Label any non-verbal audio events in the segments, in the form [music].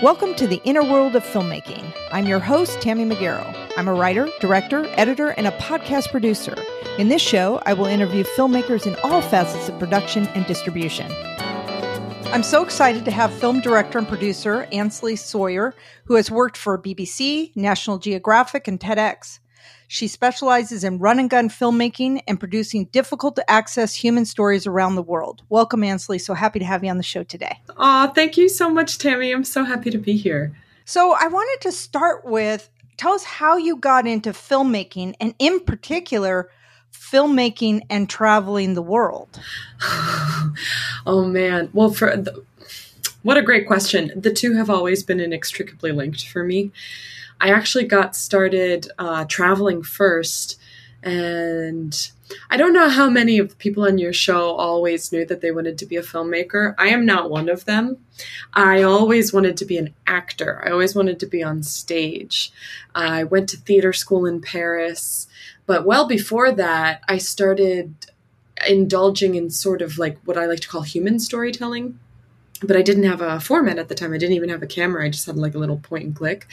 Welcome to the inner world of filmmaking. I'm your host, Tammy Magaro. I'm a writer, director, editor, and a podcast producer. In this show, I will interview filmmakers in all facets of production and distribution. I'm so excited to have film director and producer Ansley Sawyer, who has worked for BBC, National Geographic, and TEDx. She specializes in run and gun filmmaking and producing difficult to access human stories around the world. Welcome, Ansley. So happy to have you on the show today. Oh, thank you so much, Tammy. I'm so happy to be here. So I wanted to start with tell us how you got into filmmaking and, in particular, filmmaking and traveling the world? [sighs] oh man. Well, for the, what a great question. The two have always been inextricably linked for me. I actually got started uh, traveling first, and I don't know how many of the people on your show always knew that they wanted to be a filmmaker. I am not one of them. I always wanted to be an actor. I always wanted to be on stage. I went to theater school in Paris. But well before that, I started indulging in sort of like what I like to call human storytelling. But I didn't have a format at the time. I didn't even have a camera. I just had like a little point and click.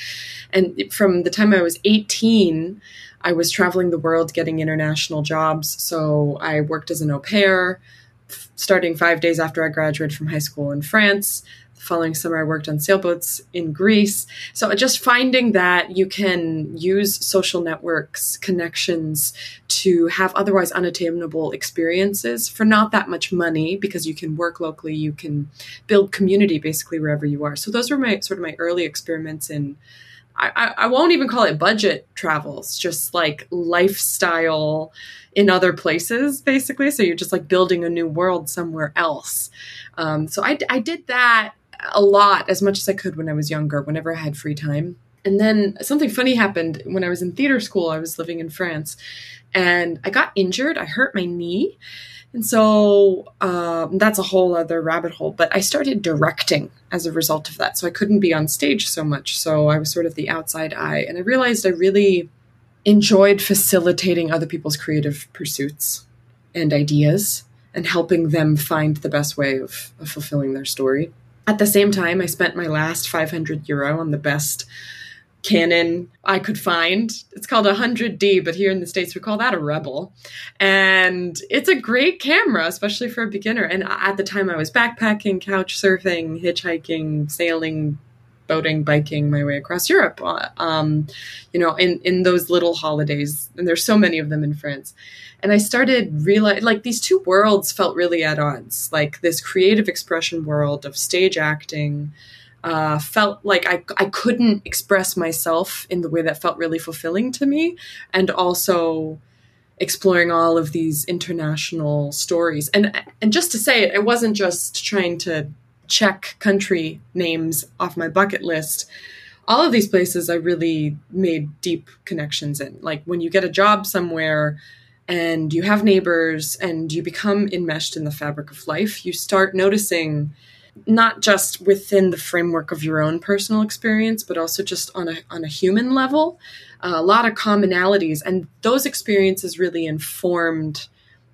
And from the time I was 18, I was traveling the world getting international jobs. So I worked as an au pair, starting five days after I graduated from high school in France, following summer, I worked on sailboats in Greece. So just finding that you can use social networks, connections to have otherwise unattainable experiences for not that much money because you can work locally, you can build community basically wherever you are. So those were my sort of my early experiments in. I, I won't even call it budget travels, just like lifestyle in other places, basically. So you're just like building a new world somewhere else. Um, so I, I did that a lot as much as I could when I was younger, whenever I had free time. And then something funny happened when I was in theater school. I was living in France and I got injured. I hurt my knee. And so um, that's a whole other rabbit hole. But I started directing as a result of that. So I couldn't be on stage so much. So I was sort of the outside eye. And I realized I really enjoyed facilitating other people's creative pursuits and ideas and helping them find the best way of, of fulfilling their story. At the same time, I spent my last 500 euro on the best Canon I could find. It's called a 100D, but here in the States we call that a Rebel. And it's a great camera, especially for a beginner. And at the time I was backpacking, couch surfing, hitchhiking, sailing, boating, biking my way across Europe. Uh, um, you know, in, in those little holidays, and there's so many of them in France and I started realize like these two worlds felt really at odds. Like this creative expression world of stage acting uh, felt like I I couldn't express myself in the way that felt really fulfilling to me, and also exploring all of these international stories. And and just to say it, it wasn't just trying to check country names off my bucket list all of these places I really made deep connections in. Like when you get a job somewhere, and you have neighbors and you become enmeshed in the fabric of life, you start noticing not just within the framework of your own personal experience, but also just on a, on a human level, uh, a lot of commonalities. And those experiences really informed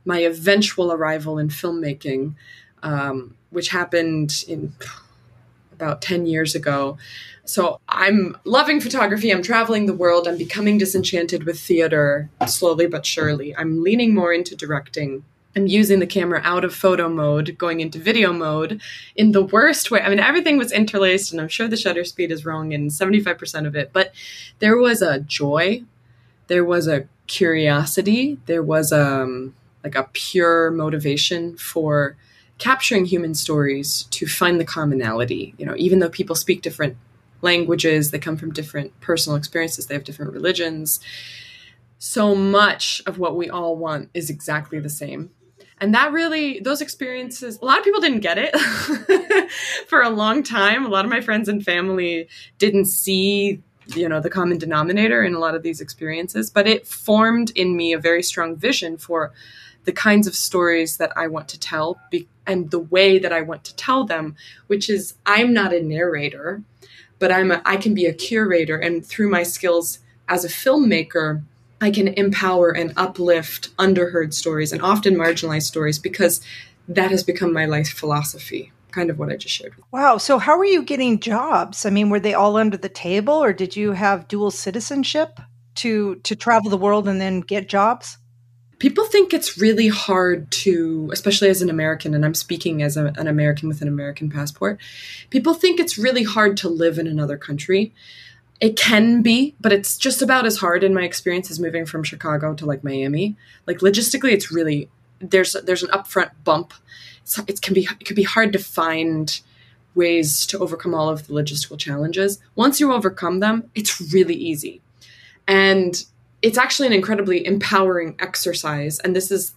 my eventual arrival in filmmaking, um, which happened in about 10 years ago. So I'm loving photography. I'm traveling the world. I'm becoming disenchanted with theater slowly but surely. I'm leaning more into directing. I'm using the camera out of photo mode, going into video mode in the worst way. I mean, everything was interlaced, and I'm sure the shutter speed is wrong in 75% of it, but there was a joy, there was a curiosity, there was um, like a pure motivation for capturing human stories to find the commonality. You know, even though people speak different languages, they come from different personal experiences, they have different religions. So much of what we all want is exactly the same. And that really, those experiences, a lot of people didn't get it [laughs] for a long time. A lot of my friends and family didn't see you know the common denominator in a lot of these experiences but it formed in me a very strong vision for the kinds of stories that I want to tell be- and the way that I want to tell them which is I'm not a narrator but I'm a, I can be a curator and through my skills as a filmmaker I can empower and uplift underheard stories and often marginalized stories because that has become my life philosophy kind of what I just shared. Wow. So, how were you getting jobs? I mean, were they all under the table, or did you have dual citizenship to to travel the world and then get jobs? People think it's really hard to, especially as an American, and I'm speaking as a, an American with an American passport. People think it's really hard to live in another country. It can be, but it's just about as hard in my experience as moving from Chicago to like Miami. Like logistically, it's really there's there's an upfront bump it can be it can be hard to find ways to overcome all of the logistical challenges. Once you overcome them, it's really easy. And it's actually an incredibly empowering exercise. And this is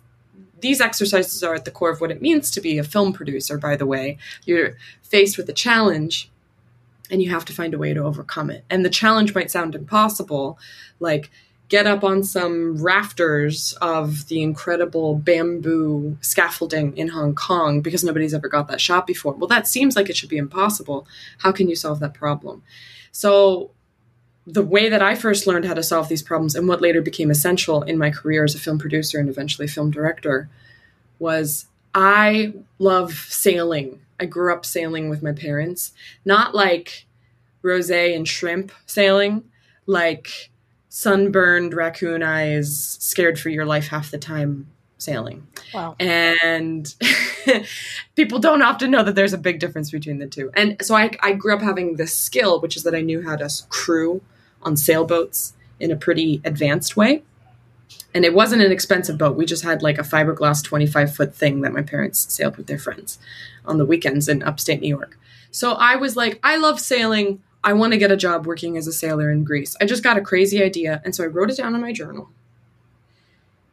these exercises are at the core of what it means to be a film producer, by the way. You're faced with a challenge and you have to find a way to overcome it. And the challenge might sound impossible, like get up on some rafters of the incredible bamboo scaffolding in Hong Kong because nobody's ever got that shot before. Well, that seems like it should be impossible. How can you solve that problem? So, the way that I first learned how to solve these problems and what later became essential in my career as a film producer and eventually film director was I love sailing. I grew up sailing with my parents, not like rose and shrimp sailing, like sunburned raccoon eyes, scared for your life half the time sailing. Wow. And [laughs] people don't often know that there's a big difference between the two. And so I, I grew up having this skill, which is that I knew how to crew on sailboats in a pretty advanced way. And it wasn't an expensive boat. We just had like a fiberglass 25 foot thing that my parents sailed with their friends on the weekends in upstate New York. So I was like, I love sailing. I want to get a job working as a sailor in Greece. I just got a crazy idea. And so I wrote it down in my journal.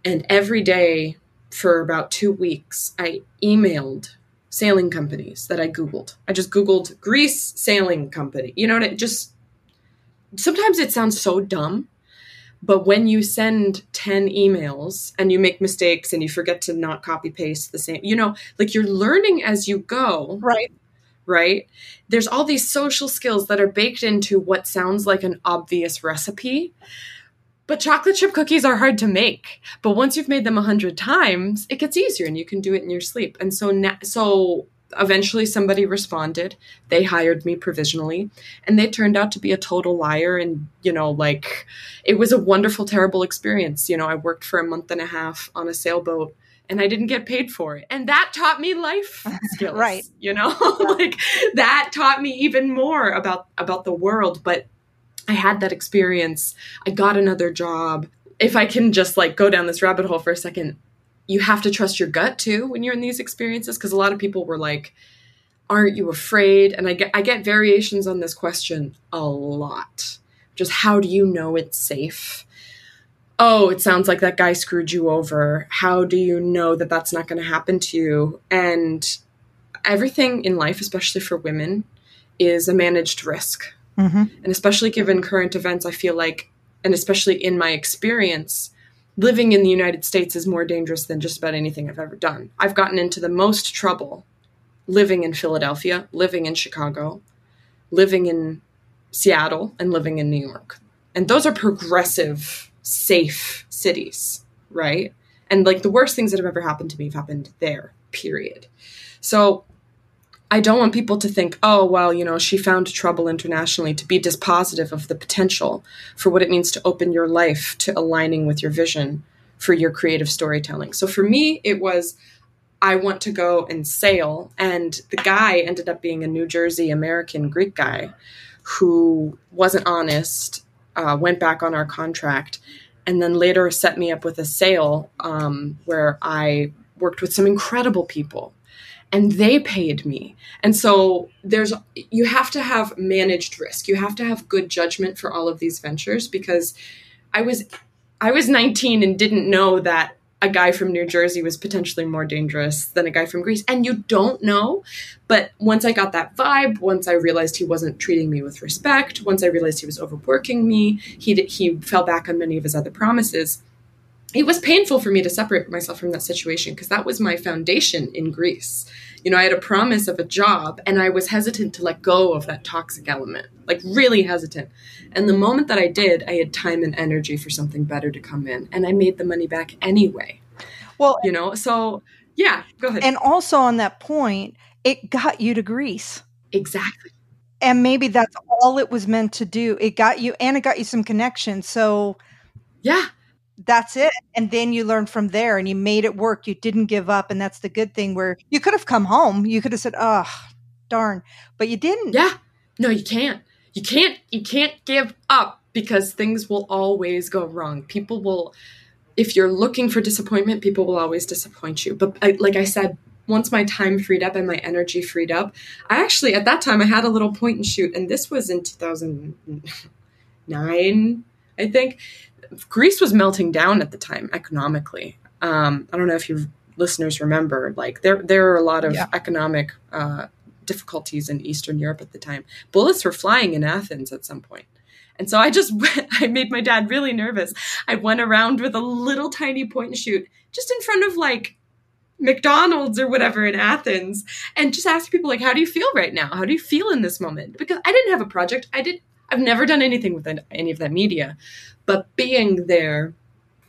And every day for about two weeks, I emailed sailing companies that I Googled. I just Googled Greece sailing company. You know what? It just sometimes it sounds so dumb, but when you send 10 emails and you make mistakes and you forget to not copy paste the same, you know, like you're learning as you go. Right right? There's all these social skills that are baked into what sounds like an obvious recipe. But chocolate chip cookies are hard to make. But once you've made them a hundred times, it gets easier and you can do it in your sleep. And so, na- so eventually somebody responded. They hired me provisionally, and they turned out to be a total liar. And you know, like it was a wonderful, terrible experience. You know, I worked for a month and a half on a sailboat and I didn't get paid for it. And that taught me life [laughs] skills. right. You know, [laughs] like that taught me even more about about the world, but I had that experience. I got another job. If I can just like go down this rabbit hole for a second, you have to trust your gut too when you're in these experiences because a lot of people were like aren't you afraid? And I get I get variations on this question a lot. Just how do you know it's safe? oh, it sounds like that guy screwed you over. How do you know that that's not going to happen to you? And everything in life, especially for women, is a managed risk. Mm-hmm. And especially given current events, I feel like, and especially in my experience, living in the United States is more dangerous than just about anything I've ever done. I've gotten into the most trouble living in Philadelphia, living in Chicago, living in Seattle, and living in New York. And those are progressive safe cities, right? And like the worst things that have ever happened to me have happened there, period. So I don't want people to think, oh, well, you know, she found trouble internationally to be dispositive of the potential for what it means to open your life to aligning with your vision for your creative storytelling. So for me, it was I want to go and sail. And the guy ended up being a New Jersey American Greek guy who wasn't honest uh, went back on our contract, and then later set me up with a sail um, where I worked with some incredible people and they paid me. And so there's you have to have managed risk. You have to have good judgment for all of these ventures because I was I was 19 and didn't know that a guy from New Jersey was potentially more dangerous than a guy from Greece. And you don't know. But once I got that vibe, once I realized he wasn't treating me with respect, once I realized he was overworking me, he, he fell back on many of his other promises. It was painful for me to separate myself from that situation because that was my foundation in Greece. You know, I had a promise of a job and I was hesitant to let go of that toxic element, like really hesitant. And the moment that I did, I had time and energy for something better to come in and I made the money back anyway. Well, you know, so yeah, go ahead. And also on that point, it got you to Greece. Exactly. And maybe that's all it was meant to do. It got you, and it got you some connections. So, yeah, that's it. And then you learn from there and you made it work. You didn't give up. And that's the good thing where you could have come home. You could have said, oh, darn, but you didn't. Yeah. No, you can't. You can't, you can't give up because things will always go wrong. People will, if you're looking for disappointment, people will always disappoint you. But I, like I said, once my time freed up and my energy freed up, I actually, at that time, I had a little point and shoot. And this was in 2009, I think Greece was melting down at the time economically. Um, I don't know if your listeners remember, like there there are a lot of yeah. economic uh, difficulties in Eastern Europe at the time. Bullets were flying in Athens at some point. And so I just [laughs] went, I made my dad really nervous. I went around with a little tiny point and shoot just in front of like McDonald's or whatever in Athens and just asked people like how do you feel right now? How do you feel in this moment? Because I didn't have a project. I did I've never done anything with any of that media, but being there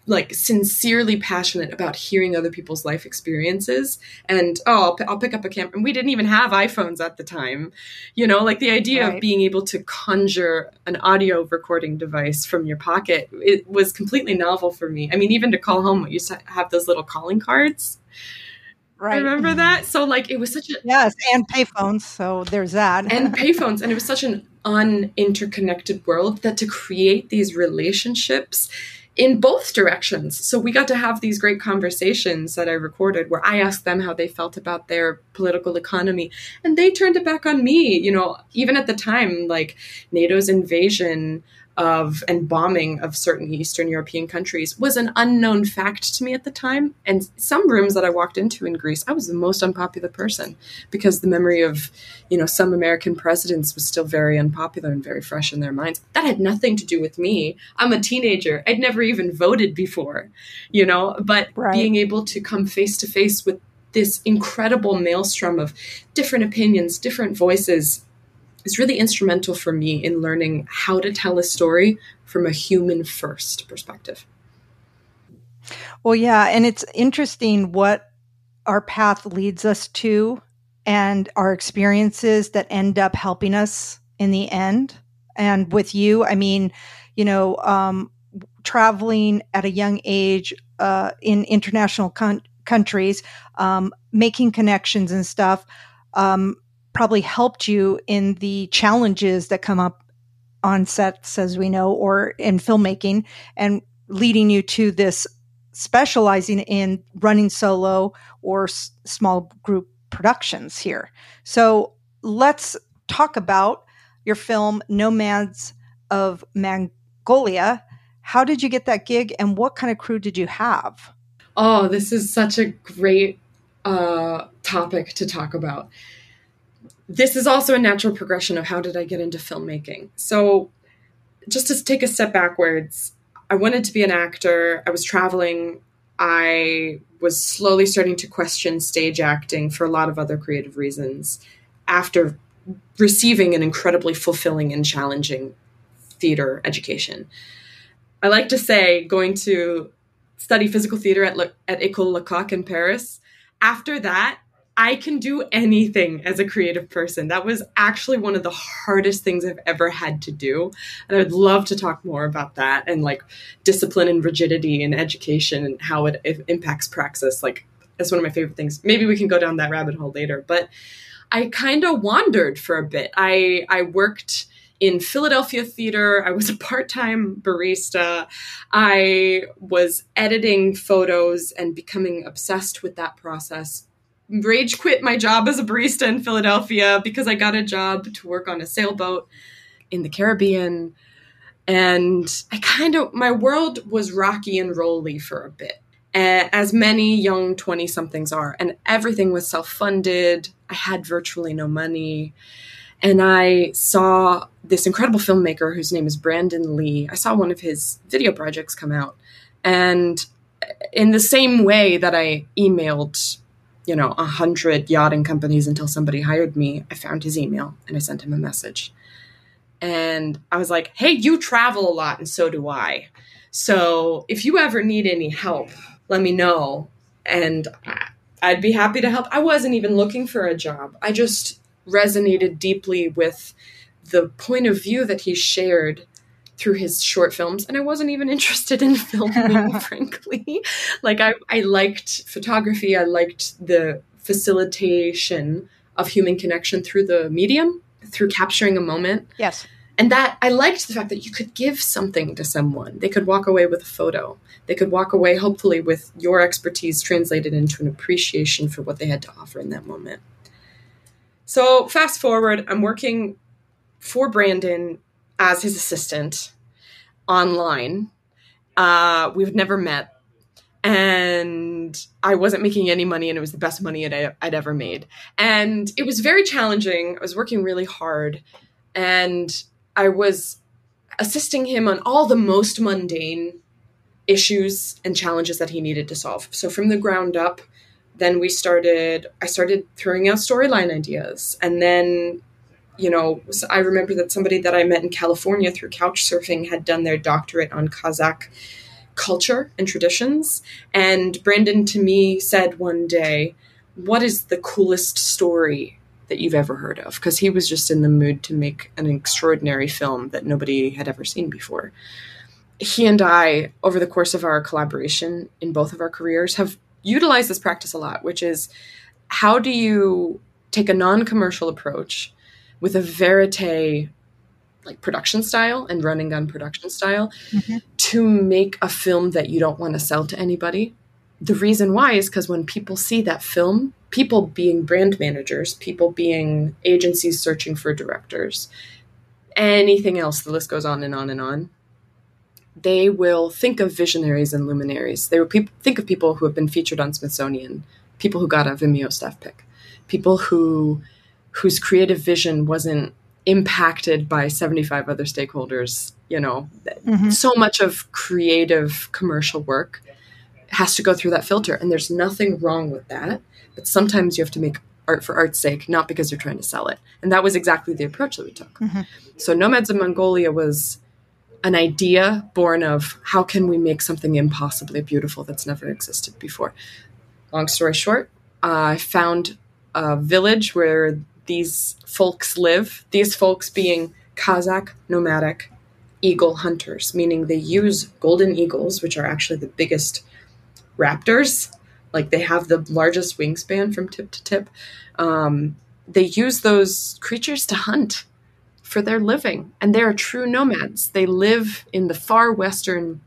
like sincerely passionate about hearing other people's life experiences and oh I'll, p- I'll pick up a camera and we didn't even have iphones at the time you know like the idea right. of being able to conjure an audio recording device from your pocket it was completely novel for me i mean even to call home we used to have those little calling cards Right. Remember that? So like it was such a Yes, and payphones, so there's that. and [laughs] payphones and it was such an uninterconnected world that to create these relationships in both directions. So we got to have these great conversations that I recorded where I asked them how they felt about their political economy and they turned it back on me, you know, even at the time like NATO's invasion of and bombing of certain Eastern European countries was an unknown fact to me at the time. And some rooms that I walked into in Greece, I was the most unpopular person because the memory of, you know, some American presidents was still very unpopular and very fresh in their minds. That had nothing to do with me. I'm a teenager. I'd never even voted before, you know, but right. being able to come face to face with this incredible maelstrom of different opinions, different voices, is really instrumental for me in learning how to tell a story from a human first perspective. Well, yeah, and it's interesting what our path leads us to and our experiences that end up helping us in the end. And with you, I mean, you know, um, traveling at a young age uh, in international con- countries, um, making connections and stuff. Um, probably helped you in the challenges that come up on sets, as we know, or in filmmaking, and leading you to this specializing in running solo or s- small group productions here. So let's talk about your film Nomads of Mongolia. How did you get that gig and what kind of crew did you have? Oh, this is such a great uh, topic to talk about this is also a natural progression of how did I get into filmmaking. So, just to take a step backwards, I wanted to be an actor. I was traveling. I was slowly starting to question stage acting for a lot of other creative reasons after receiving an incredibly fulfilling and challenging theater education. I like to say going to study physical theater at, Le- at École Lecoq in Paris. After that, I can do anything as a creative person. That was actually one of the hardest things I've ever had to do. And I would love to talk more about that and like discipline and rigidity in education and how it, it impacts praxis. Like, that's one of my favorite things. Maybe we can go down that rabbit hole later. But I kind of wandered for a bit. I, I worked in Philadelphia theater. I was a part time barista. I was editing photos and becoming obsessed with that process rage quit my job as a barista in Philadelphia because I got a job to work on a sailboat in the Caribbean. And I kind of, my world was rocky and rolly for a bit, as many young 20 somethings are. And everything was self funded. I had virtually no money. And I saw this incredible filmmaker whose name is Brandon Li. I saw one of his video projects come out. And in the same way that I emailed you know, a hundred yachting companies until somebody hired me. I found his email and I sent him a message. And I was like, hey, you travel a lot and so do I. So if you ever need any help, let me know. And I'd be happy to help. I wasn't even looking for a job. I just resonated deeply with the point of view that he shared through his short films and i wasn't even [laughs] interested in filming [laughs] frankly. Like I, I liked photography i liked the facilitation of human connection through the medium through capturing a moment. Yes. And that i liked the fact that you could give something to someone. They could walk away with a photo. They could walk away hopefully with your expertise translated into an appreciation for what they had to offer in that moment. So fast forward i'm working for brandon as his assistant online. Uh, we've never met. And I wasn't making any money, and it was the best money I'd, I'd ever made. And it was very challenging. I was working really hard, and I was assisting him on all the most mundane issues and challenges that he needed to solve. So from the ground up, then we started I started throwing out storyline ideas and then you know, I remember that somebody that I met in California through couch surfing had done their doctorate on Kazakh culture and traditions. And Brandon to me said one day, What is the coolest story that you've ever heard of? Because he was just in the mood to make an extraordinary film that nobody had ever seen before. He and I, over the course of our collaboration in both of our careers, have utilized this practice a lot, which is how do you take a non commercial approach? With a verite like production style and running gun production style mm-hmm. to make a film that you don't want to sell to anybody. The reason why is because when people see that film, people being brand managers, people being agencies searching for directors, anything else, the list goes on and on and on. They will think of visionaries and luminaries. They will pe- think of people who have been featured on Smithsonian, people who got a Vimeo staff pick, people who whose creative vision wasn't impacted by 75 other stakeholders you know mm-hmm. so much of creative commercial work has to go through that filter and there's nothing wrong with that but sometimes you have to make art for art's sake not because you're trying to sell it and that was exactly the approach that we took mm-hmm. so nomads of mongolia was an idea born of how can we make something impossibly beautiful that's never existed before long story short i found a village where these folks live, these folks being Kazakh nomadic eagle hunters, meaning they use golden eagles, which are actually the biggest raptors. Like they have the largest wingspan from tip to tip. Um, they use those creatures to hunt for their living, and they are true nomads. They live in the far western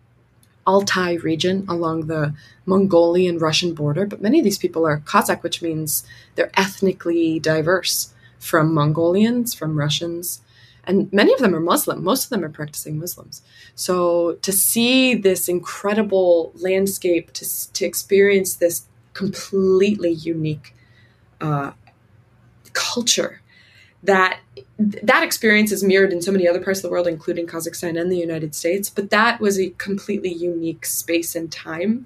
Altai region along the Mongolian Russian border, but many of these people are Kazakh, which means they're ethnically diverse from Mongolians, from Russians, and many of them are Muslim. Most of them are practicing Muslims. So to see this incredible landscape, to, to experience this completely unique uh, culture that that experience is mirrored in so many other parts of the world, including Kazakhstan and the United States. But that was a completely unique space and time.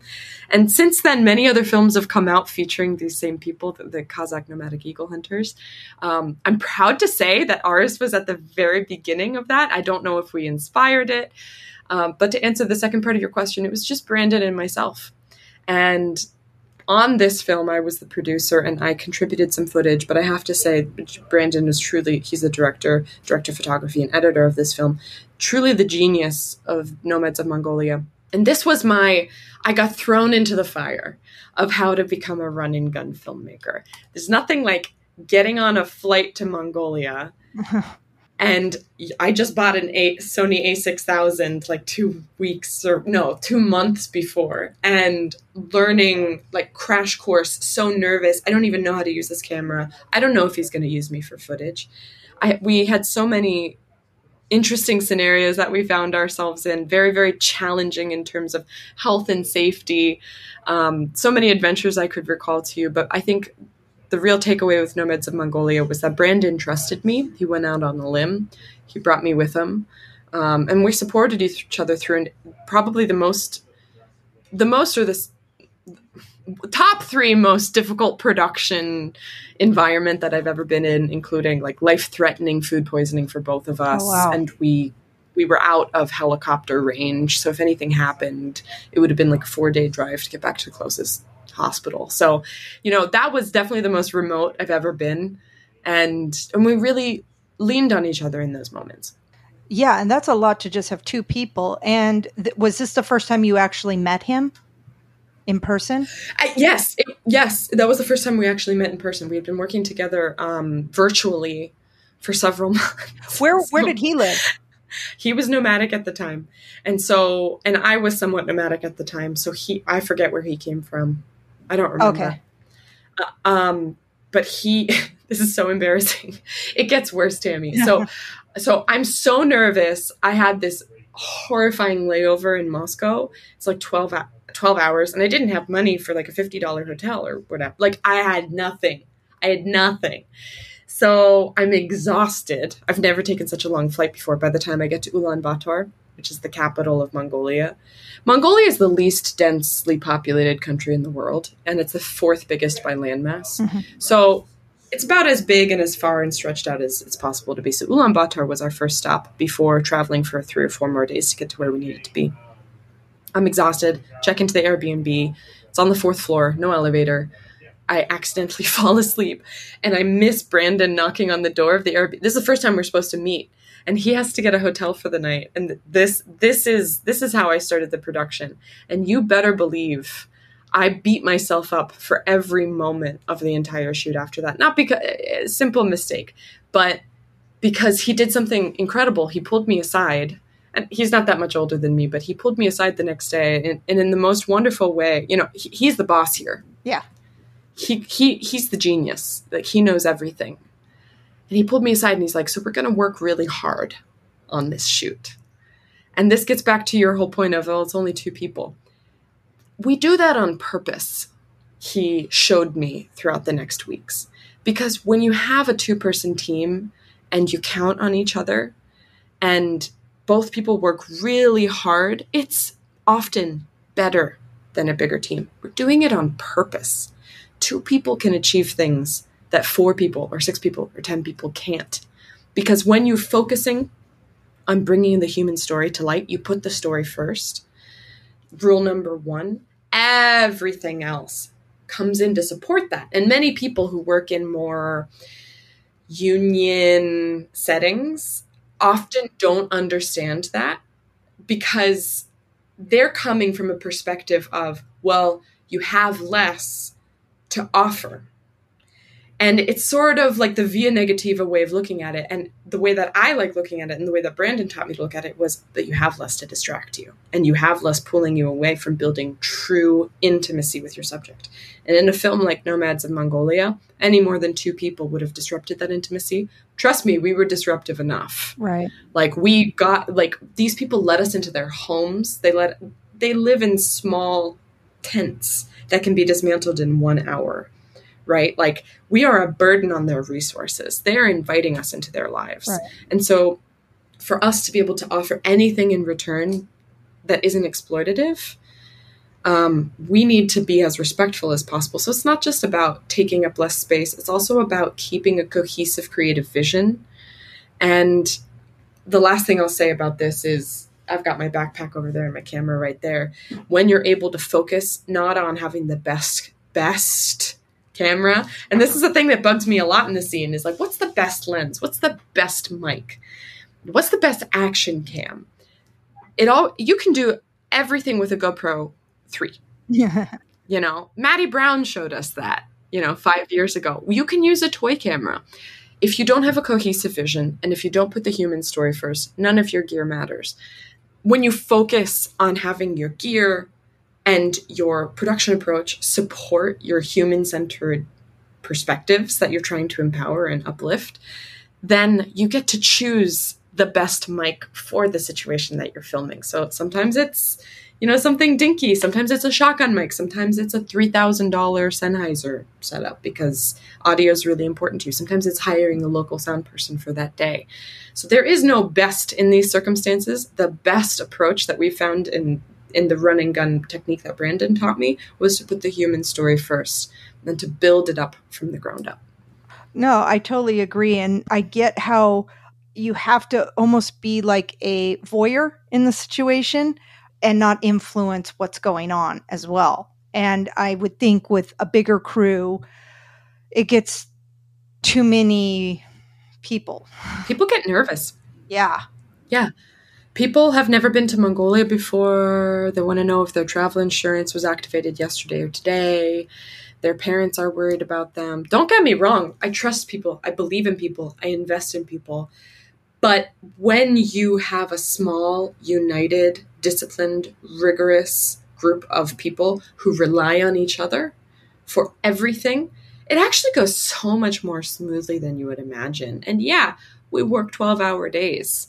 And since then, many other films have come out featuring these same people, the, the Kazakh nomadic eagle hunters. Um, I'm proud to say that ours was at the very beginning of that. I don't know if we inspired it. Um, but to answer the second part of your question, it was just Brandon and myself. And on this film, I was the producer and I contributed some footage, but I have to say, Brandon is truly, he's the director, director of photography, and editor of this film, truly the genius of Nomads of Mongolia. And this was my, I got thrown into the fire of how to become a run and gun filmmaker. There's nothing like getting on a flight to Mongolia [laughs] and I just bought an a- Sony A6000 like two weeks or no, two months before, and learning like crash course. So nervous. I don't even know how to use this camera. I don't know if he's going to use me for footage. I we had so many interesting scenarios that we found ourselves in. Very very challenging in terms of health and safety. Um, so many adventures I could recall to you, but I think the real takeaway with Nomads of Mongolia was that Brandon trusted me. He went out on a limb. He brought me with him, um, and we supported each other through an, probably the most, the most or the top three most difficult production environment that I've ever been in, including like life-threatening food poisoning for both of us, oh, wow. and we we were out of helicopter range. So if anything happened, it would have been like a four day drive to get back to the closest hospital. So, you know, that was definitely the most remote I've ever been. And and we really leaned on each other in those moments. Yeah, and that's a lot to just have two people. And th- was this the first time you actually met him in person? Uh, yes, it, yes, that was the first time we actually met in person. We had been working together um, virtually for several [laughs] months. Where where did he live? [laughs] He was nomadic at the time, and so and I was somewhat nomadic at the time. So he, I forget where he came from. I don't remember. Okay. Uh, um, but he, [laughs] this is so embarrassing. It gets worse, Tammy. [laughs] So so I'm so nervous. I had this horrifying layover in Moscow. It's like 12, 12 hours, and I didn't have money for like a $50 hotel or whatever. Like, I had nothing. I had nothing. So I'm exhausted. I've never taken such a long flight before. By the time I get to Ulaanbaatar, which is the capital of Mongolia, Mongolia is the least densely populated country in the world, and it's the fourth biggest by landmass. Mm-hmm. So it's about as big and as far and stretched out as it's possible to be. So Ulaanbaatar was our first stop before traveling for three or four more days to get to where we needed to be. I'm exhausted. Check into the Airbnb. It's on the fourth floor, no elevator. I accidentally [laughs] fall asleep and I miss Brandon knocking on the door of the Airbnb. This is the first time we're supposed to meet and he has to get a hotel for the night. And this this is this is how I started the production. And you better believe I beat myself up for every moment of the entire shoot after that. Not because eh, a eh, simple mistake, but because he did something incredible. He pulled me aside, and he's not that much older than me, but he pulled me aside the next day, and, and in the most wonderful way. You know, he, he's the boss here. Yeah, he he he's the genius. Like he knows everything, and he pulled me aside, and he's like, "So we're going to work really hard on this shoot." And this gets back to your whole point of, oh, it's only two people we do that on purpose, he showed me throughout the next weeks. Because when you have a two person team and you count on each other and both people work really hard, it's often better than a bigger team. We're doing it on purpose. Two people can achieve things that four people or six people or 10 people can't. Because when you're focusing on bringing the human story to light, you put the story first. Rule number one everything else comes in to support that. And many people who work in more union settings often don't understand that because they're coming from a perspective of, well, you have less to offer and it's sort of like the via negativa way of looking at it. And the way that i like looking at it and the way that brandon taught me to look at it was that you have less to distract you. And you have less pulling you away from building true intimacy with your subject. And in a film like nomads of mongolia any more than two people would have disrupted that intimacy. Trust me we were disruptive enough. Right. Like we got like these people let us into their homes. They let they live in small tents that can be dismantled in one hour right? Like we are a burden on their resources. They are inviting us into their lives. Right. And so for us to be able to offer anything in return that isn't exploitative, um, we need to be as respectful as possible. So it's not just about taking up less space, it's also about keeping a cohesive creative vision. And the last thing I'll say about this is I've got my backpack over there and my camera right there. When you're able to focus not on having the best, best camera. And this is the thing that bugs me a lot in the scene is like, what's the best lens? What's the best mic? What's the best action cam? It all you can do everything with a GoPro 3. Yeah. [laughs] You know, Maddie Brown showed us that, you know, 5 years ago. You can use a toy camera. If you don't have a cohesive vision and if you don't put the human story first, none of your gear matters. When you focus on having your gear and your production approach support your human centered perspectives that you're trying to empower and uplift, then you get to choose the best mic for the situation that you're filming. So sometimes it's, you know, something dinky. Sometimes it's a shotgun mic. Sometimes it's a $3,000 Sennheiser setup because audio is really important to you. Sometimes it's hiring a local sound person for that day. So there is no best in these circumstances. The best approach that we found in in the run and gun technique that Brandon taught me was to put the human story first and to build it up from the ground up. No, I totally agree. And I get how you have to almost be like a voyeur in the situation and not influence what's going on as well. And I would think with a bigger crew, it gets too many people. People get nervous. Yeah. Yeah. People have never been to Mongolia before. They want to know if their travel insurance was activated yesterday or today. Their parents are worried about them. Don't get me wrong. I trust people. I believe in people. I invest in people. But when you have a small, united, disciplined, rigorous group of people who rely on each other for everything, it actually goes so much more smoothly than you would imagine. And yeah, we work 12 hour days.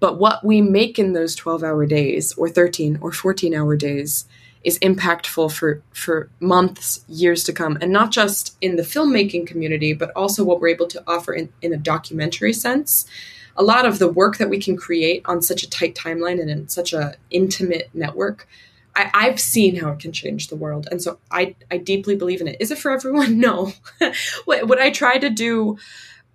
But what we make in those 12 hour days, or 13 or 14 hour days, is impactful for, for months, years to come. And not just in the filmmaking community, but also what we're able to offer in, in a documentary sense. A lot of the work that we can create on such a tight timeline and in such an intimate network I, have seen how it can change the world. And so I, I deeply believe in it. Is it for everyone? [laughs] No. [laughs] What I try to do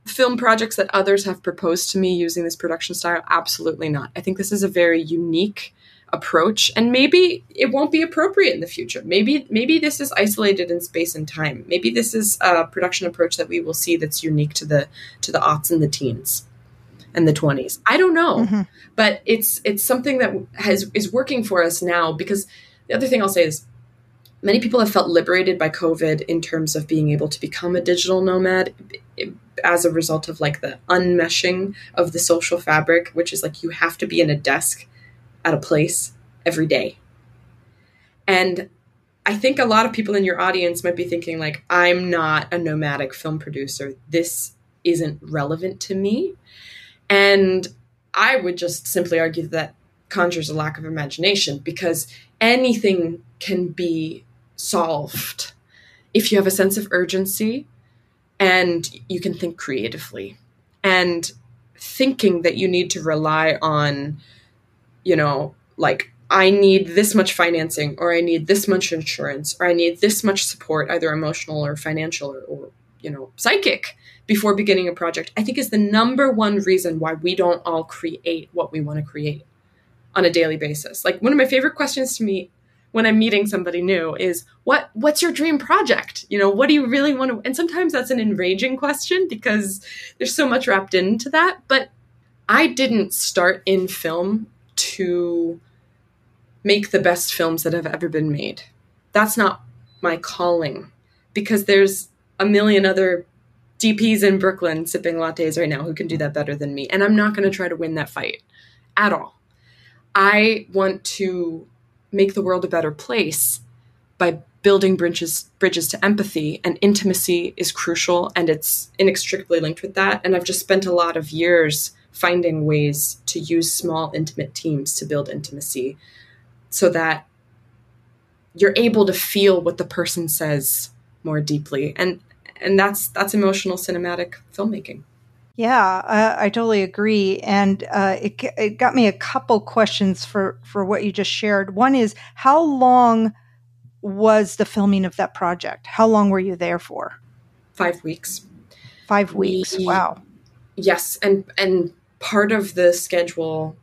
film projects that others have proposed to me using this production style? Absolutely not. I think this is a very unique approach and maybe it won't be appropriate in the future. Maybe maybe this is isolated in space and time. Maybe this is a production approach that we will see that's unique to the to the aughts and the teens and the 20s. I don't know. Mm-hmm. But it's it's something that has is working for us now because the other thing I'll say is many people have felt liberated by COVID in terms of being able to become a digital nomad as a result of like the unmeshing of the social fabric, which is like you have to be in a desk at a place every day. And I think a lot of people in your audience might be thinking like I'm not a nomadic film producer. This isn't relevant to me. And I would just simply argue that conjures a lack of imagination because anything can be solved if you have a sense of urgency and you can think creatively. And thinking that you need to rely on, you know, like, I need this much financing, or I need this much insurance, or I need this much support, either emotional or financial or, or you know, psychic before beginning a project, I think is the number one reason why we don't all create what we want to create on a daily basis. Like one of my favorite questions to me when I'm meeting somebody new is what what's your dream project? You know, what do you really want to and sometimes that's an enraging question because there's so much wrapped into that, but I didn't start in film to make the best films that have ever been made. That's not my calling because there's a million other DPs in Brooklyn sipping lattes right now who can do that better than me. And I'm not going to try to win that fight at all. I want to make the world a better place by building bridges bridges to empathy and intimacy is crucial and it's inextricably linked with that. And I've just spent a lot of years finding ways to use small intimate teams to build intimacy so that you're able to feel what the person says more deeply. And and that's that's emotional cinematic filmmaking yeah, uh, I totally agree, and uh, it it got me a couple questions for for what you just shared. One is how long was the filming of that project? How long were you there for? Five weeks. Five weeks. We, wow. Yes, and and part of the schedule.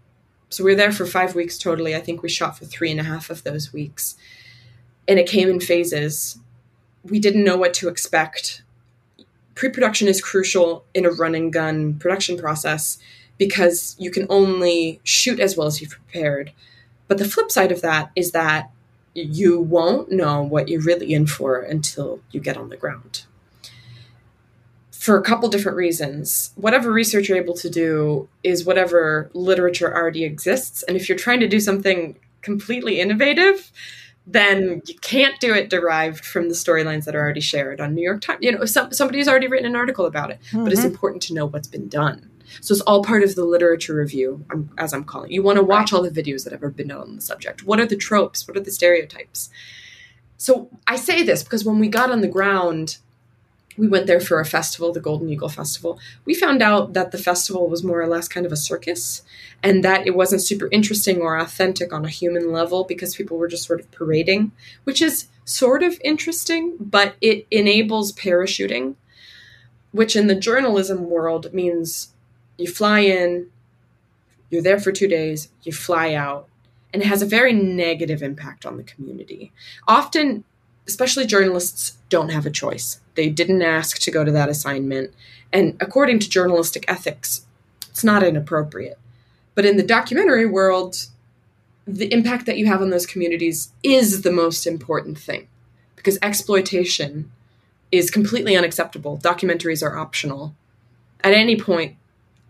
So we were there for five weeks totally. I think we shot for three and a half of those weeks, and it came in phases. We didn't know what to expect pre-production is crucial in a run and gun production process because you can only shoot as well as you've prepared. But the flip side of that is that you won't know what you're really in for until you get on the ground. For a couple different reasons. Whatever research you're able to do is whatever literature already exists. And if you're trying to do something completely innovative, then you can't do it derived from the storylines that are already shared on New York Times. You know, some, somebody's already written an article about it, mm-hmm. but it's mm-hmm. important to know what's been done. So it's all part of the literature review, as I'm calling. It. You want to watch all the videos that have ever been done on the subject. What are the tropes? What are the stereotypes? So I say this because when we got on the ground we went there for a festival, the Golden Eagle Festival. We found out that the festival was more or less kind of a circus and that it wasn't super interesting or authentic on a human level because people were just sort of parading, which is sort of interesting, but it enables parachuting, which in the journalism world means you fly in, you're there for two days, you fly out, and it has a very negative impact on the community. Often, especially journalists, don't have a choice. They didn't ask to go to that assignment. And according to journalistic ethics, it's not inappropriate. But in the documentary world, the impact that you have on those communities is the most important thing because exploitation is completely unacceptable. Documentaries are optional. At any point,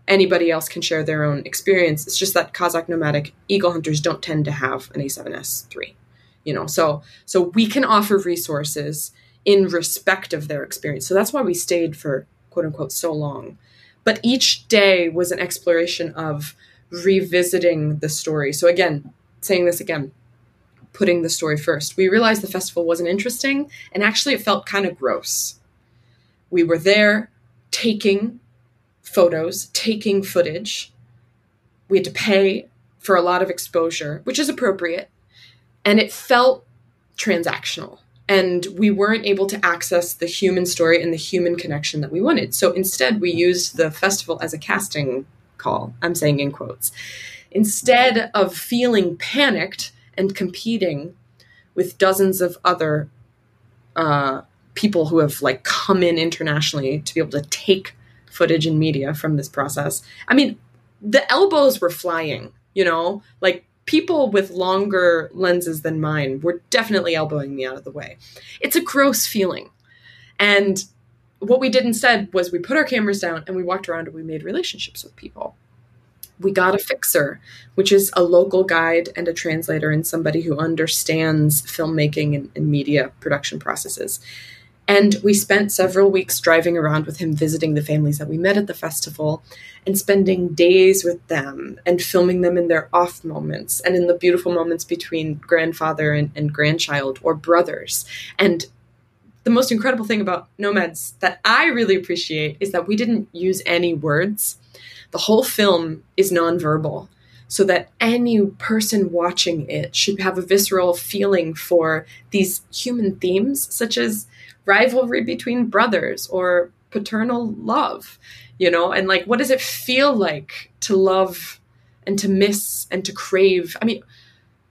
anybody else can share their own experience. It's just that Kazakh nomadic eagle hunters don't tend to have an A7S3. You know, so so we can offer resources in respect of their experience. So that's why we stayed for quote unquote so long. But each day was an exploration of revisiting the story. So again, saying this again, putting the story first. We realized the festival wasn't interesting and actually it felt kind of gross. We were there taking photos, taking footage. We had to pay for a lot of exposure, which is appropriate. And it felt transactional. And we weren't able to access the human story and the human connection that we wanted. So instead, we used the festival as a casting call. I'm saying in quotes. Instead of feeling panicked and competing with dozens of other uh, people who have like come in internationally to be able to take footage and media from this process. I mean, the elbows were flying, you know, like people with longer lenses than mine were definitely elbowing me out of the way. It's a gross feeling. And what we did instead was we put our cameras down and we walked around and we made relationships with people. We got a fixer, which is a local guide and a translator and somebody who understands filmmaking and, and media production processes. And we spent several weeks driving around with him, visiting the families that we met at the festival and spending days with them and filming them in their off moments and in the beautiful moments between grandfather and, and grandchild or brothers. And the most incredible thing about Nomads that I really appreciate is that we didn't use any words. The whole film is nonverbal so that any person watching it should have a visceral feeling for these human themes, such as rivalry between brothers or paternal love, you know, and like what does it feel like to love and to miss and to crave? I mean,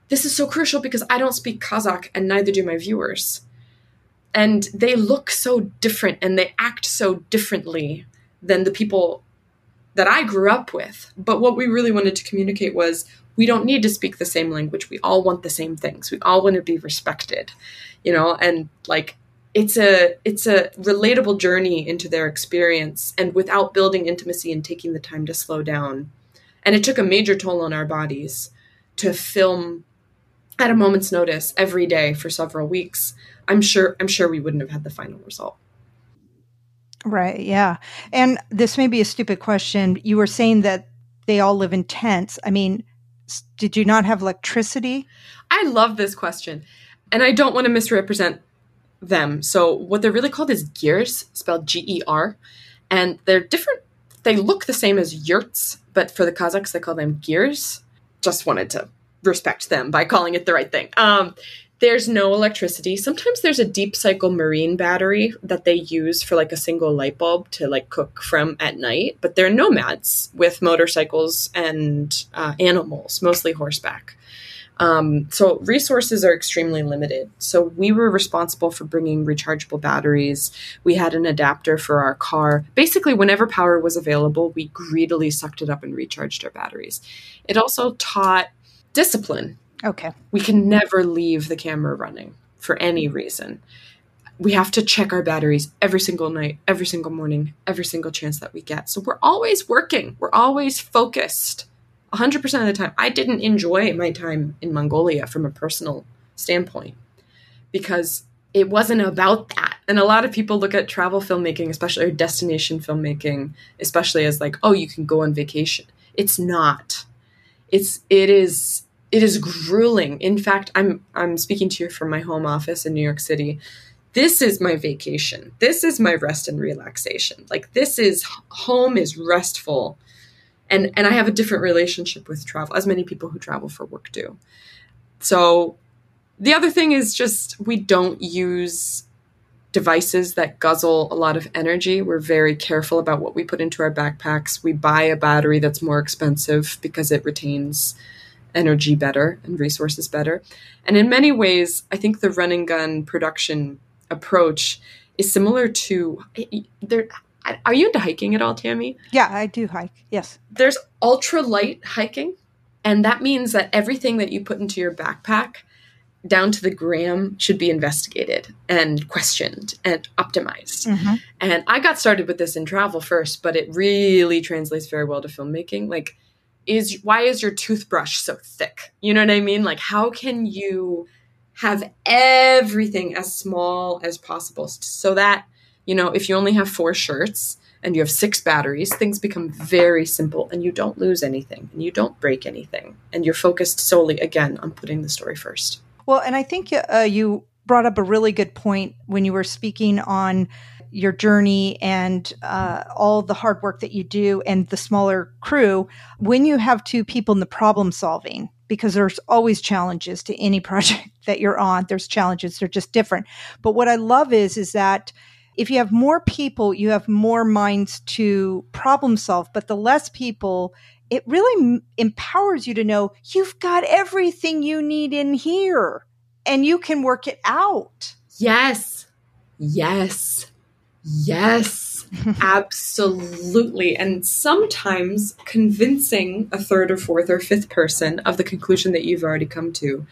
this is so crucial because I don't speak Kazakh and neither do my viewers. And they look so different and they act so differently than the people that I grew up with. But what we really wanted to communicate was we don't need to speak the same language. We all want the same things. We all want to be respected, you know, and like it's a it's a relatable journey into their experience and without building intimacy and taking the time to slow down. And it took a major toll on our bodies to film at a moment's notice every day for several weeks. I'm sure i'm sure we wouldn't have had the final result. Right yeah. And this may be a stupid question. You were saying that they all live in tents. I mean did you not have electricity? I love this question and i don't want to misrepresent them. So what they're really called is gers, spelled G-E-R, and they're different. They look the same as yurts, but for the Kazakhs they call them gers. Just wanted to respect them by calling it the right thing. Um, there's no electricity. Sometimes there's a deep cycle marine battery that they use for like a single light bulb to like cook from at night. But they're nomads with motorcycles and uh, animals, mostly horseback. Um, so resources are extremely limited. So we were responsible for bringing rechargeable batteries. We had an adapter for our car. Basically, whenever power was available, we greedily sucked it up and recharged our batteries. It also taught discipline. Okay. We can never leave the camera running for any reason. We have to check our batteries every single night, every single morning, every single chance that we get. So we're always working. We're always focused 100% of the time, I didn't enjoy my time in Mongolia from a personal standpoint because it wasn't about that. And a lot of people look at travel filmmaking, especially or destination filmmaking, especially as like, oh, you can go on vacation. It's not. It's it is it is grueling. In fact, I'm I'm speaking to you from my home office in New York City. This is my vacation. This is my rest and relaxation. Like this is home is restful and and I have a different relationship with travel, as many people who travel for work do. So the other thing is just we don't use devices that guzzle a lot of energy. We're very careful about what we put into our backpacks. We buy a battery that's more expensive because it retains energy better and resources better. And in many ways, I think the run and gun production approach is similar to there. Are you into hiking at all, Tammy? Yeah, I do hike. Yes. There's ultra light hiking, and that means that everything that you put into your backpack down to the gram should be investigated and questioned and optimized. Mm-hmm. And I got started with this in travel first, but it really translates very well to filmmaking. Like, is why is your toothbrush so thick? You know what I mean? Like, how can you have everything as small as possible so that, you know, if you only have four shirts and you have six batteries, things become very simple and you don't lose anything and you don't break anything. And you're focused solely, again, on putting the story first. Well, and I think uh, you brought up a really good point when you were speaking on your journey and uh, all the hard work that you do and the smaller crew when you have two people in the problem solving because there's always challenges to any [laughs] project that you're on there's challenges they're just different but what i love is is that if you have more people you have more minds to problem solve but the less people it really m- empowers you to know you've got everything you need in here and you can work it out. Yes. Yes. Yes. [laughs] Absolutely. And sometimes convincing a third or fourth or fifth person of the conclusion that you've already come to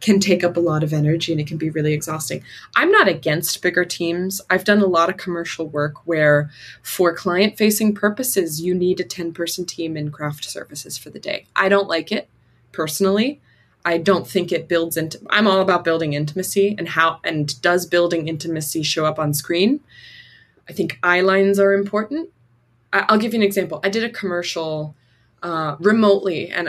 can take up a lot of energy and it can be really exhausting. I'm not against bigger teams. I've done a lot of commercial work where, for client facing purposes, you need a 10 person team in craft services for the day. I don't like it personally. I don't think it builds into I'm all about building intimacy and how and does building intimacy show up on screen? I think eye lines are important. I'll give you an example. I did a commercial uh, remotely, and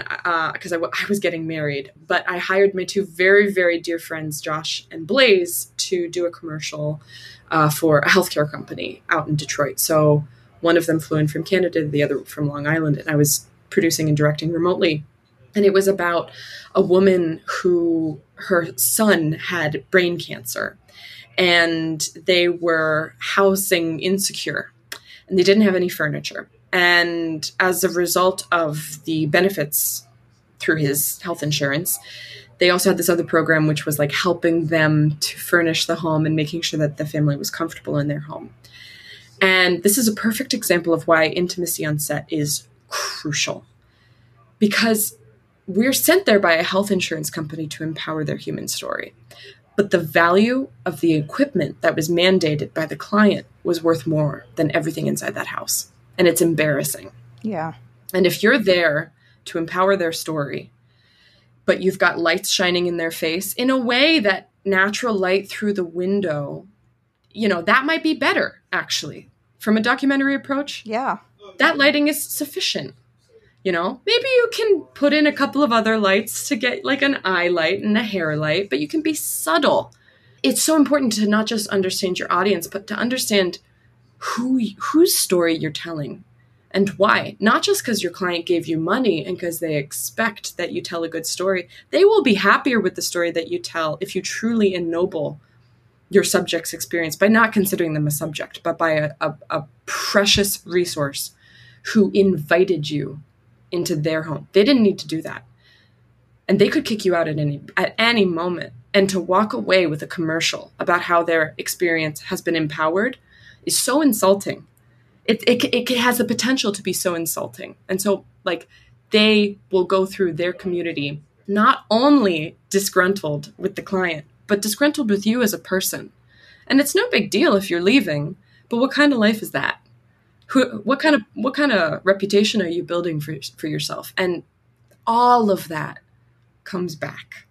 because uh, I, w- I was getting married, but I hired my two very, very dear friends, Josh and Blaze, to do a commercial uh, for a healthcare company out in Detroit. So one of them flew in from Canada, the other from Long Island, and I was producing and directing remotely. And it was about a woman who her son had brain cancer, and they were housing insecure, and they didn't have any furniture and as a result of the benefits through his health insurance, they also had this other program which was like helping them to furnish the home and making sure that the family was comfortable in their home. And this is a perfect example of why intimacy on set is crucial. Because we're sent there by a health insurance company to empower their human story. But the value of the equipment that was mandated by the client was worth more than everything inside that house and it's embarrassing. Yeah. And if you're there to empower their story, but you've got lights shining in their face in a way that natural light through the window, you know, that might be better actually from a documentary approach. Yeah. That lighting is sufficient. You know, maybe you can put in a couple of other lights to get like an eye light and a hair light, but you can be subtle. It's so important to not just understand your audience, but to understand who whose story you're telling and why. Not just because your client gave you money and because they expect that you tell a good story. They will be happier with the story that you tell if you truly ennoble your subject's experience by not considering them a subject, but by a, a, a precious resource who invited you into their home. They didn't need to do that. And they could kick you out at any at any moment. And to walk away with a commercial about how their experience has been empowered is so insulting. It, it, it has the potential to be so insulting. And so, like, they will go through their community not only disgruntled with the client, but disgruntled with you as a person. And it's no big deal if you're leaving, but what kind of life is that? Who, what kind of what kind of reputation are you building for for yourself? And all of that comes back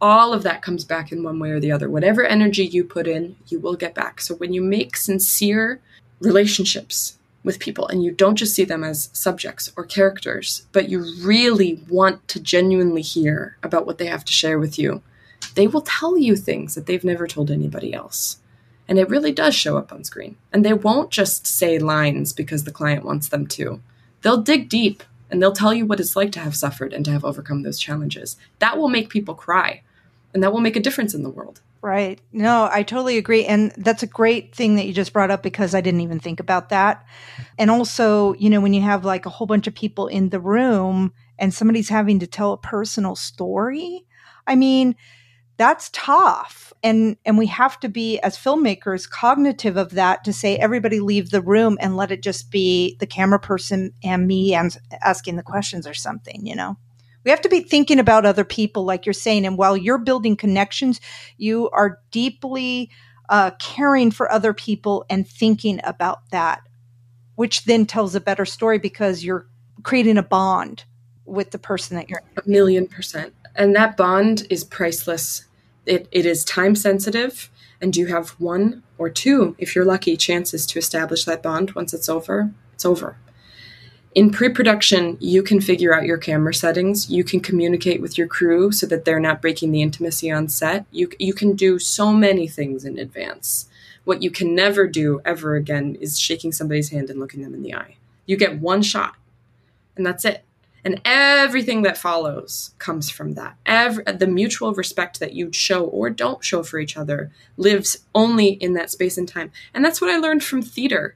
all of that comes back in one way or the other. Whatever energy you put in, you will get back. So when you make sincere relationships with people and you don't just see them as subjects or characters, but you really want to genuinely hear about what they have to share with you, they will tell you things that they've never told anybody else. And it really does show up on screen. And they won't just say lines because the client wants them to. They'll dig deep and they'll tell you what it's like to have suffered and to have overcome those challenges. That will make people cry and that will make a difference in the world. Right. No, I totally agree. And that's a great thing that you just brought up because I didn't even think about that. And also, you know, when you have like a whole bunch of people in the room and somebody's having to tell a personal story. I mean, that's tough. And and we have to be as filmmakers cognitive of that to say everybody leave the room and let it just be the camera person and me and asking the questions or something, you know. We have to be thinking about other people like you're saying and while you're building connections, you are deeply uh, caring for other people and thinking about that, which then tells a better story because you're creating a bond with the person that you're. A million percent. And that bond is priceless. It, it is time sensitive, and you have one or two, if you're lucky, chances to establish that bond. Once it's over, it's over. In pre production, you can figure out your camera settings. You can communicate with your crew so that they're not breaking the intimacy on set. You, you can do so many things in advance. What you can never do ever again is shaking somebody's hand and looking them in the eye. You get one shot, and that's it. And everything that follows comes from that. Every, the mutual respect that you show or don't show for each other lives only in that space and time. And that's what I learned from theater.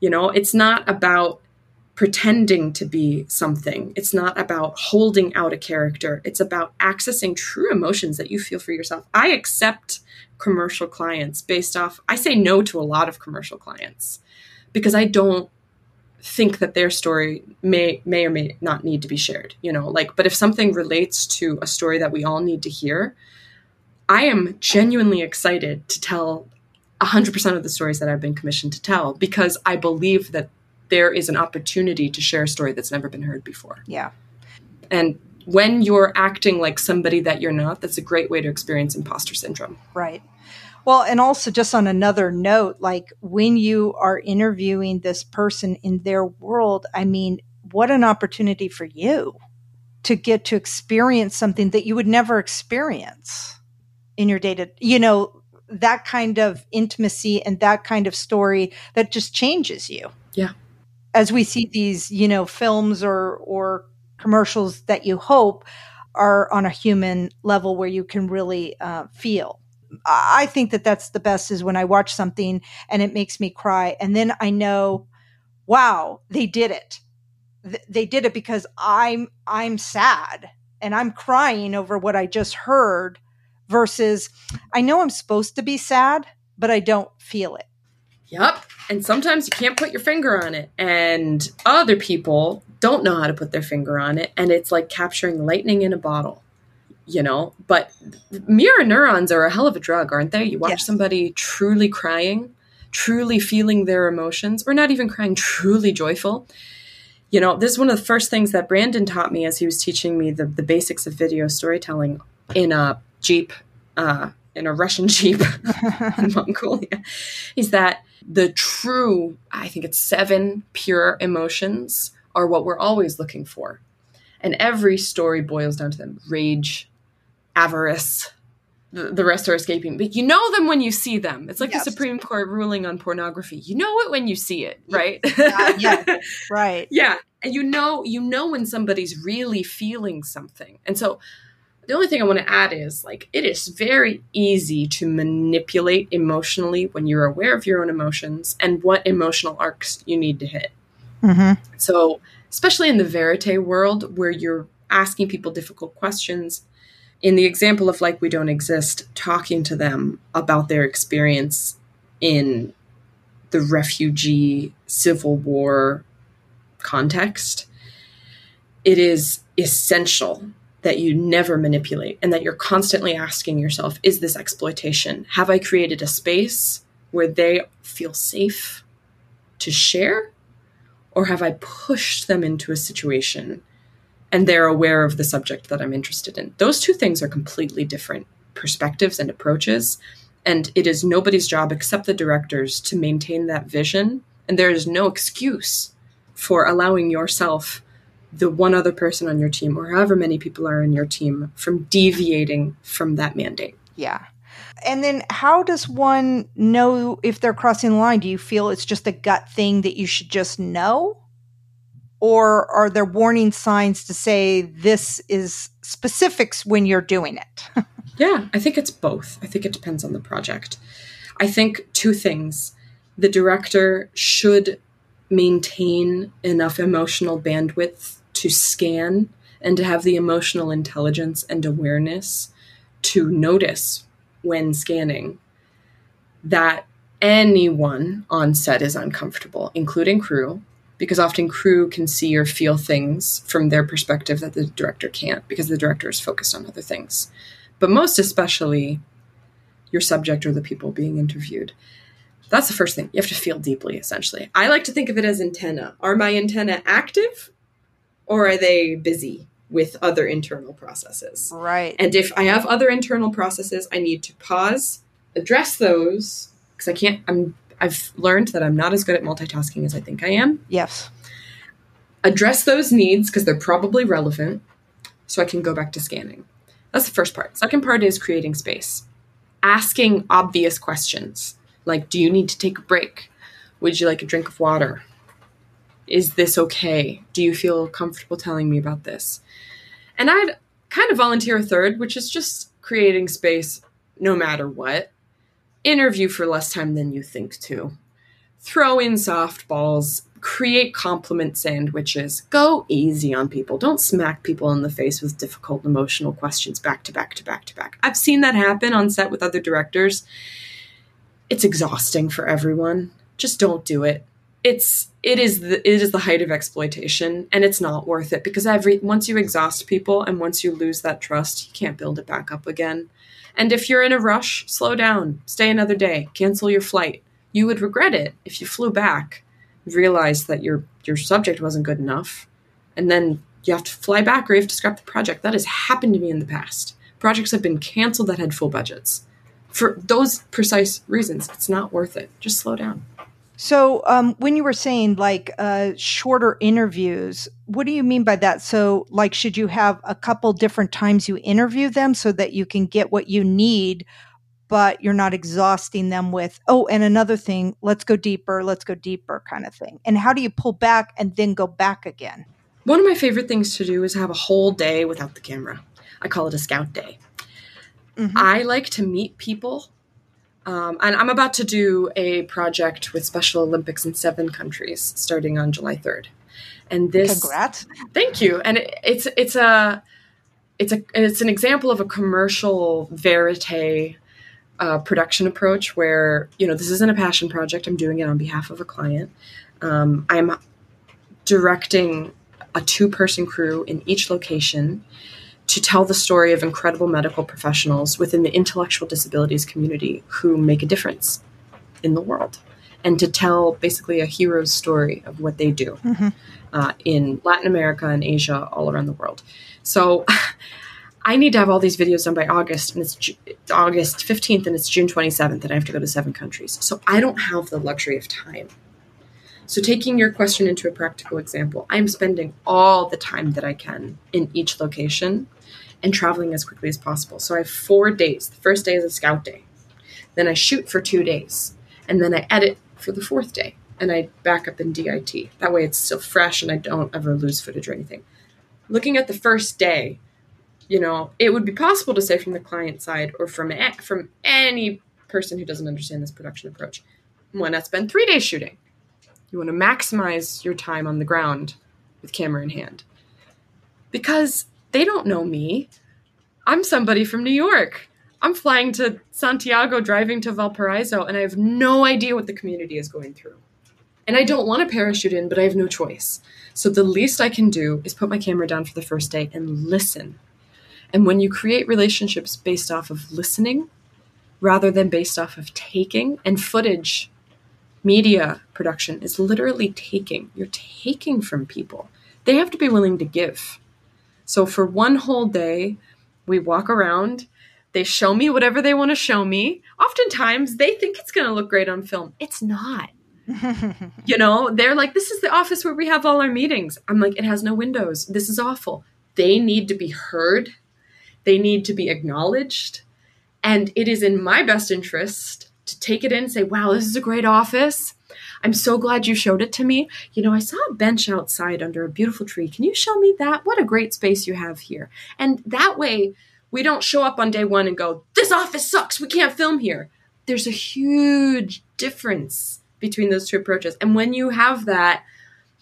You know, it's not about pretending to be something. It's not about holding out a character. It's about accessing true emotions that you feel for yourself. I accept commercial clients based off, I say no to a lot of commercial clients because I don't think that their story may may or may not need to be shared you know like but if something relates to a story that we all need to hear i am genuinely excited to tell 100% of the stories that i've been commissioned to tell because i believe that there is an opportunity to share a story that's never been heard before. Yeah. And when you're acting like somebody that you're not, that's a great way to experience imposter syndrome. Right. Well, and also just on another note, like when you are interviewing this person in their world, I mean, what an opportunity for you to get to experience something that you would never experience in your data, you know, that kind of intimacy and that kind of story that just changes you. Yeah as we see these, you know, films or or commercials that you hope are on a human level where you can really uh, feel. I think that that's the best is when I watch something and it makes me cry, and then I know, wow, they did it. Th- they did it because I'm I'm sad and I'm crying over what I just heard. Versus, I know I'm supposed to be sad, but I don't feel it. Yep. And sometimes you can't put your finger on it. And other people don't know how to put their finger on it. And it's like capturing lightning in a bottle, you know? But mirror neurons are a hell of a drug, aren't they? You watch yes. somebody truly crying, truly feeling their emotions, or not even crying, truly joyful. You know, this is one of the first things that Brandon taught me as he was teaching me the, the basics of video storytelling in a Jeep, uh, in a Russian Jeep [laughs] in [laughs] Mongolia, is that the true, I think it's seven pure emotions are what we're always looking for. And every story boils down to them rage, avarice, the, the rest are escaping. But you know them when you see them. It's like yes. the Supreme Court ruling on pornography. You know it when you see it, right? Yeah, yeah. [laughs] right. yeah. And you know, you know when somebody's really feeling something. And so the only thing I want to add is like it is very easy to manipulate emotionally when you're aware of your own emotions and what emotional arcs you need to hit. Mm-hmm. So, especially in the verite world where you're asking people difficult questions, in the example of like we don't exist, talking to them about their experience in the refugee civil war context, it is essential that you never manipulate and that you're constantly asking yourself is this exploitation? Have I created a space where they feel safe to share? Or have I pushed them into a situation and they're aware of the subject that I'm interested in? Those two things are completely different perspectives and approaches. And it is nobody's job except the directors to maintain that vision. And there is no excuse for allowing yourself the one other person on your team or however many people are in your team from deviating from that mandate. Yeah. And then how does one know if they're crossing the line? Do you feel it's just a gut thing that you should just know? Or are there warning signs to say this is specifics when you're doing it? [laughs] yeah, I think it's both. I think it depends on the project. I think two things. The director should maintain enough emotional bandwidth to scan and to have the emotional intelligence and awareness to notice when scanning that anyone on set is uncomfortable, including crew, because often crew can see or feel things from their perspective that the director can't because the director is focused on other things. But most especially, your subject or the people being interviewed. That's the first thing. You have to feel deeply, essentially. I like to think of it as antenna. Are my antenna active or are they busy with other internal processes? Right. And if I have other internal processes, I need to pause, address those, because I can't, I'm I've learned that I'm not as good at multitasking as I think I am. Yes. Address those needs because they're probably relevant so I can go back to scanning. That's the first part. Second part is creating space. Asking obvious questions like do you need to take a break? Would you like a drink of water? Is this okay? Do you feel comfortable telling me about this? And I'd kind of volunteer a third, which is just creating space no matter what interview for less time than you think to. Throw in softballs, create compliment sandwiches, go easy on people. Don't smack people in the face with difficult emotional questions back to back to back to back. I've seen that happen on set with other directors. It's exhausting for everyone. Just don't do it. It's it is the it is the height of exploitation and it's not worth it because every once you exhaust people and once you lose that trust, you can't build it back up again. And if you're in a rush, slow down, stay another day, cancel your flight. You would regret it if you flew back, realized that your your subject wasn't good enough, and then you have to fly back or you have to scrap the project. That has happened to me in the past. Projects have been canceled that had full budgets. For those precise reasons, it's not worth it. Just slow down. So, um, when you were saying like uh, shorter interviews, what do you mean by that? So, like, should you have a couple different times you interview them so that you can get what you need, but you're not exhausting them with, oh, and another thing, let's go deeper, let's go deeper kind of thing? And how do you pull back and then go back again? One of my favorite things to do is have a whole day without the camera. I call it a scout day. Mm-hmm. I like to meet people um, and I'm about to do a project with Special Olympics in seven countries starting on July 3rd. And this, congrats! Thank you. And it, it's it's a it's a it's an example of a commercial verite uh, production approach where you know this isn't a passion project. I'm doing it on behalf of a client. Um, I'm directing a two person crew in each location to tell the story of incredible medical professionals within the intellectual disabilities community who make a difference in the world and to tell basically a hero's story of what they do mm-hmm. uh, in Latin America and Asia, all around the world. So [laughs] I need to have all these videos done by August, and it's Ju- August 15th, and it's June 27th, and I have to go to seven countries. So I don't have the luxury of time. So, taking your question into a practical example, I'm spending all the time that I can in each location and traveling as quickly as possible. So I have four days. The first day is a scout day. Then I shoot for two days. And then I edit for the fourth day. And I back up in DIT. That way it's still fresh and I don't ever lose footage or anything. Looking at the first day, you know, it would be possible to say from the client side or from from any person who doesn't understand this production approach, why not spend three days shooting? You want to maximize your time on the ground with camera in hand. Because they don't know me. I'm somebody from New York. I'm flying to Santiago, driving to Valparaiso, and I have no idea what the community is going through. And I don't want to parachute in, but I have no choice. So the least I can do is put my camera down for the first day and listen. And when you create relationships based off of listening rather than based off of taking, and footage, media production is literally taking. You're taking from people. They have to be willing to give. So for one whole day, we walk around. They show me whatever they want to show me. Oftentimes, they think it's going to look great on film. It's not. [laughs] you know, they're like, this is the office where we have all our meetings. I'm like, it has no windows. This is awful. They need to be heard, they need to be acknowledged. And it is in my best interest to take it in and say, wow, this is a great office. I'm so glad you showed it to me. You know, I saw a bench outside under a beautiful tree. Can you show me that? What a great space you have here. And that way, we don't show up on day one and go, This office sucks. We can't film here. There's a huge difference between those two approaches. And when you have that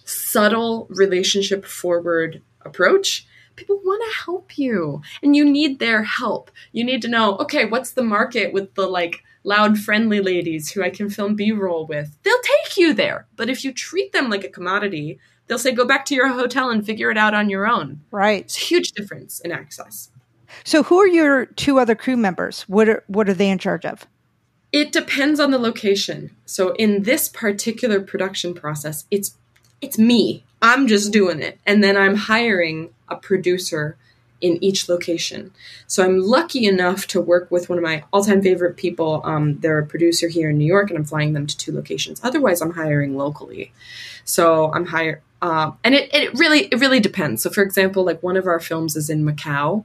subtle relationship forward approach, people want to help you and you need their help. You need to know, okay, what's the market with the like loud, friendly ladies who I can film B roll with? They'll take you there. But if you treat them like a commodity, they'll say, go back to your hotel and figure it out on your own. Right. It's a huge difference in access. So, who are your two other crew members? What are, what are they in charge of? It depends on the location. So, in this particular production process, it's it's me. I'm just doing it. And then I'm hiring a producer in each location. So I'm lucky enough to work with one of my all-time favorite people. Um, they're a producer here in New York, and I'm flying them to two locations. Otherwise, I'm hiring locally. So I'm hire, uh, and it, it really it really depends. So for example, like one of our films is in Macau,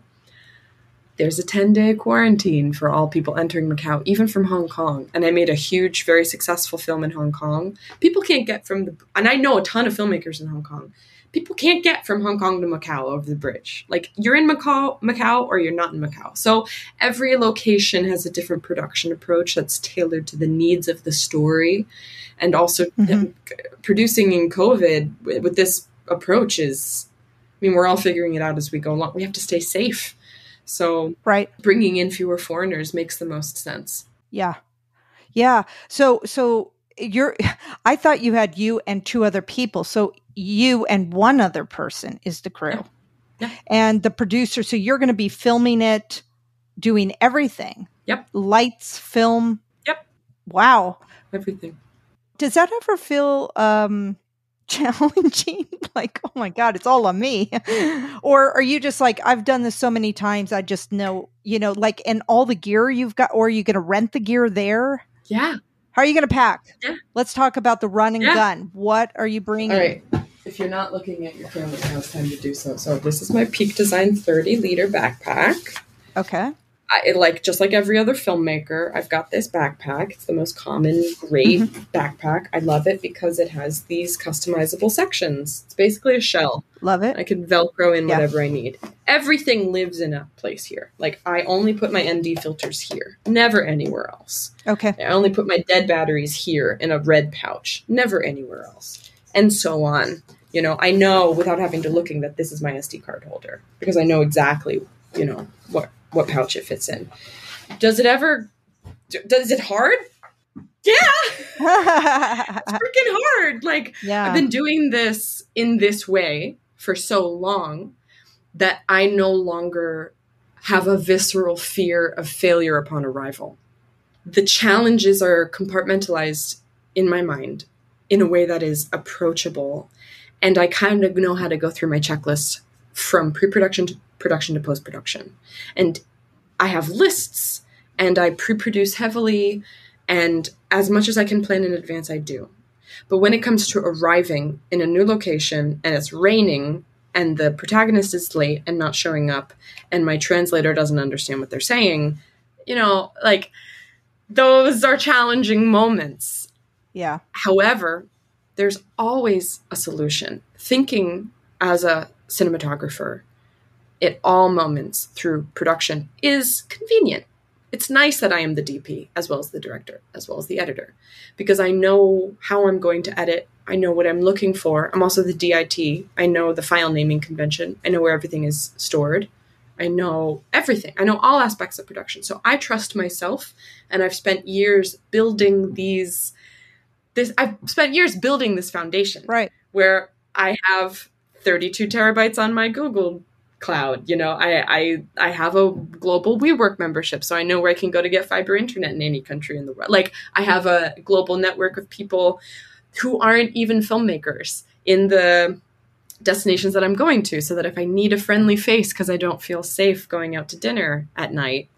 there's a 10 day quarantine for all people entering Macau, even from Hong Kong. And I made a huge, very successful film in Hong Kong. People can't get from the, and I know a ton of filmmakers in Hong Kong. People can't get from Hong Kong to Macau over the bridge. Like you're in Macau, Macau, or you're not in Macau. So every location has a different production approach that's tailored to the needs of the story, and also mm-hmm. producing in COVID with this approach is. I mean, we're all figuring it out as we go along. We have to stay safe so, right, bringing in fewer foreigners makes the most sense. Yeah, yeah. So, so you're. [laughs] I thought you had you and two other people. So you and one other person is the crew, yeah. Yeah. and the producer. So you're going to be filming it, doing everything. Yep. Lights, film. Yep. Wow. Everything. Does that ever feel um [laughs] challenging [laughs] like oh my god it's all on me [laughs] or are you just like i've done this so many times i just know you know like and all the gear you've got or are you going to rent the gear there yeah how are you going to pack yeah let's talk about the run and yeah. gun what are you bringing all right if you're not looking at your camera now it's time to do so so this is my peak design 30 liter backpack okay I, like just like every other filmmaker, I've got this backpack. It's the most common, great mm-hmm. backpack. I love it because it has these customizable sections. It's basically a shell. Love it. I can Velcro in yeah. whatever I need. Everything lives in a place here. Like I only put my ND filters here, never anywhere else. Okay. I only put my dead batteries here in a red pouch, never anywhere else, and so on. You know, I know without having to looking that this is my SD card holder because I know exactly, you know, what what pouch it fits in. Does it ever? Does it hard? Yeah, it's [laughs] freaking hard. Like yeah. I've been doing this in this way for so long that I no longer have a visceral fear of failure upon arrival. The challenges are compartmentalized in my mind in a way that is approachable. And I kind of know how to go through my checklist from pre production to production to post production. And I have lists and I pre produce heavily. And as much as I can plan in advance, I do. But when it comes to arriving in a new location and it's raining and the protagonist is late and not showing up and my translator doesn't understand what they're saying, you know, like those are challenging moments. Yeah. However, there's always a solution. Thinking as a cinematographer at all moments through production is convenient. It's nice that I am the DP as well as the director, as well as the editor, because I know how I'm going to edit. I know what I'm looking for. I'm also the DIT. I know the file naming convention. I know where everything is stored. I know everything. I know all aspects of production. So I trust myself and I've spent years building these this I've spent years building this foundation. Right. Where I have 32 terabytes on my Google cloud. You know, I, I I have a global WeWork membership, so I know where I can go to get fiber internet in any country in the world. Like I have a global network of people who aren't even filmmakers in the destinations that I'm going to, so that if I need a friendly face because I don't feel safe going out to dinner at night,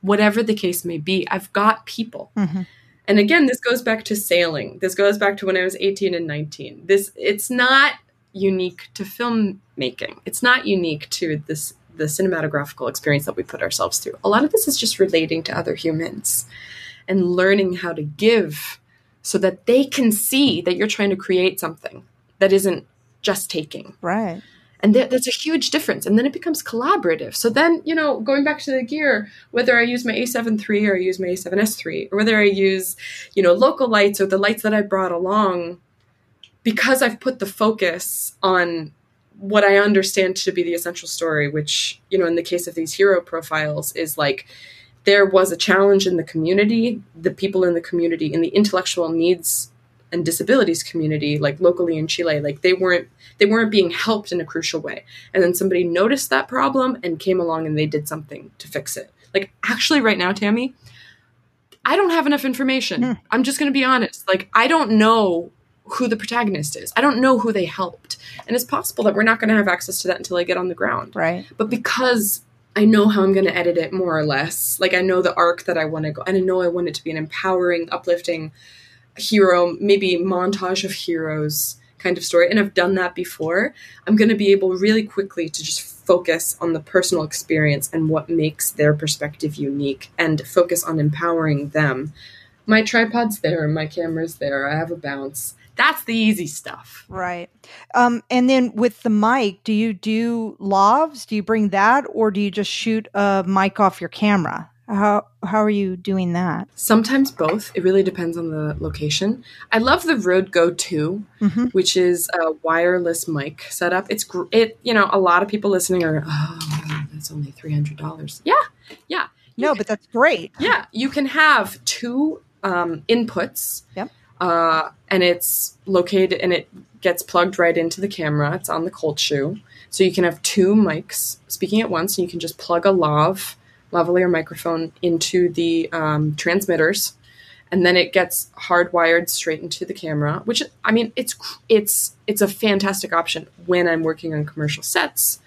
whatever the case may be, I've got people. Mm-hmm. And again, this goes back to sailing. This goes back to when I was 18 and 19. This it's not unique to filmmaking. It's not unique to this the cinematographical experience that we put ourselves through. A lot of this is just relating to other humans and learning how to give so that they can see that you're trying to create something that isn't just taking. Right. And that, that's a huge difference. And then it becomes collaborative. So then, you know, going back to the gear, whether I use my A7 III or I use my A7S III, or whether I use, you know, local lights or the lights that I brought along, because I've put the focus on what I understand to be the essential story, which, you know, in the case of these hero profiles, is like there was a challenge in the community, the people in the community, in the intellectual needs and disabilities community, like locally in Chile, like they weren't they weren't being helped in a crucial way. And then somebody noticed that problem and came along and they did something to fix it. Like actually right now, Tammy, I don't have enough information. Mm. I'm just going to be honest. Like I don't know who the protagonist is. I don't know who they helped. And it's possible that we're not going to have access to that until I get on the ground. Right. But because I know how I'm going to edit it more or less, like I know the arc that I want to go, and I know I want it to be an empowering, uplifting hero, maybe montage of heroes kind of story. And I've done that before. I'm going to be able really quickly to just focus on the personal experience and what makes their perspective unique and focus on empowering them. My tripod's there, my camera's there, I have a bounce. That's the easy stuff. Right. Um, and then with the mic, do you do lavs? Do you bring that or do you just shoot a mic off your camera? How how are you doing that? Sometimes both. It really depends on the location. I love the Rode Go 2, mm-hmm. which is a wireless mic setup. It's gr- it. You know, a lot of people listening are, oh, that's only three hundred dollars. Yeah, yeah. No, can, but that's great. Yeah, you can have two um, inputs. Yep uh, and it's located and it gets plugged right into the camera. It's on the cold shoe, so you can have two mics speaking at once, and you can just plug a lav lavalier microphone into the um, transmitters, and then it gets hardwired straight into the camera. Which I mean, it's it's it's a fantastic option when I'm working on commercial sets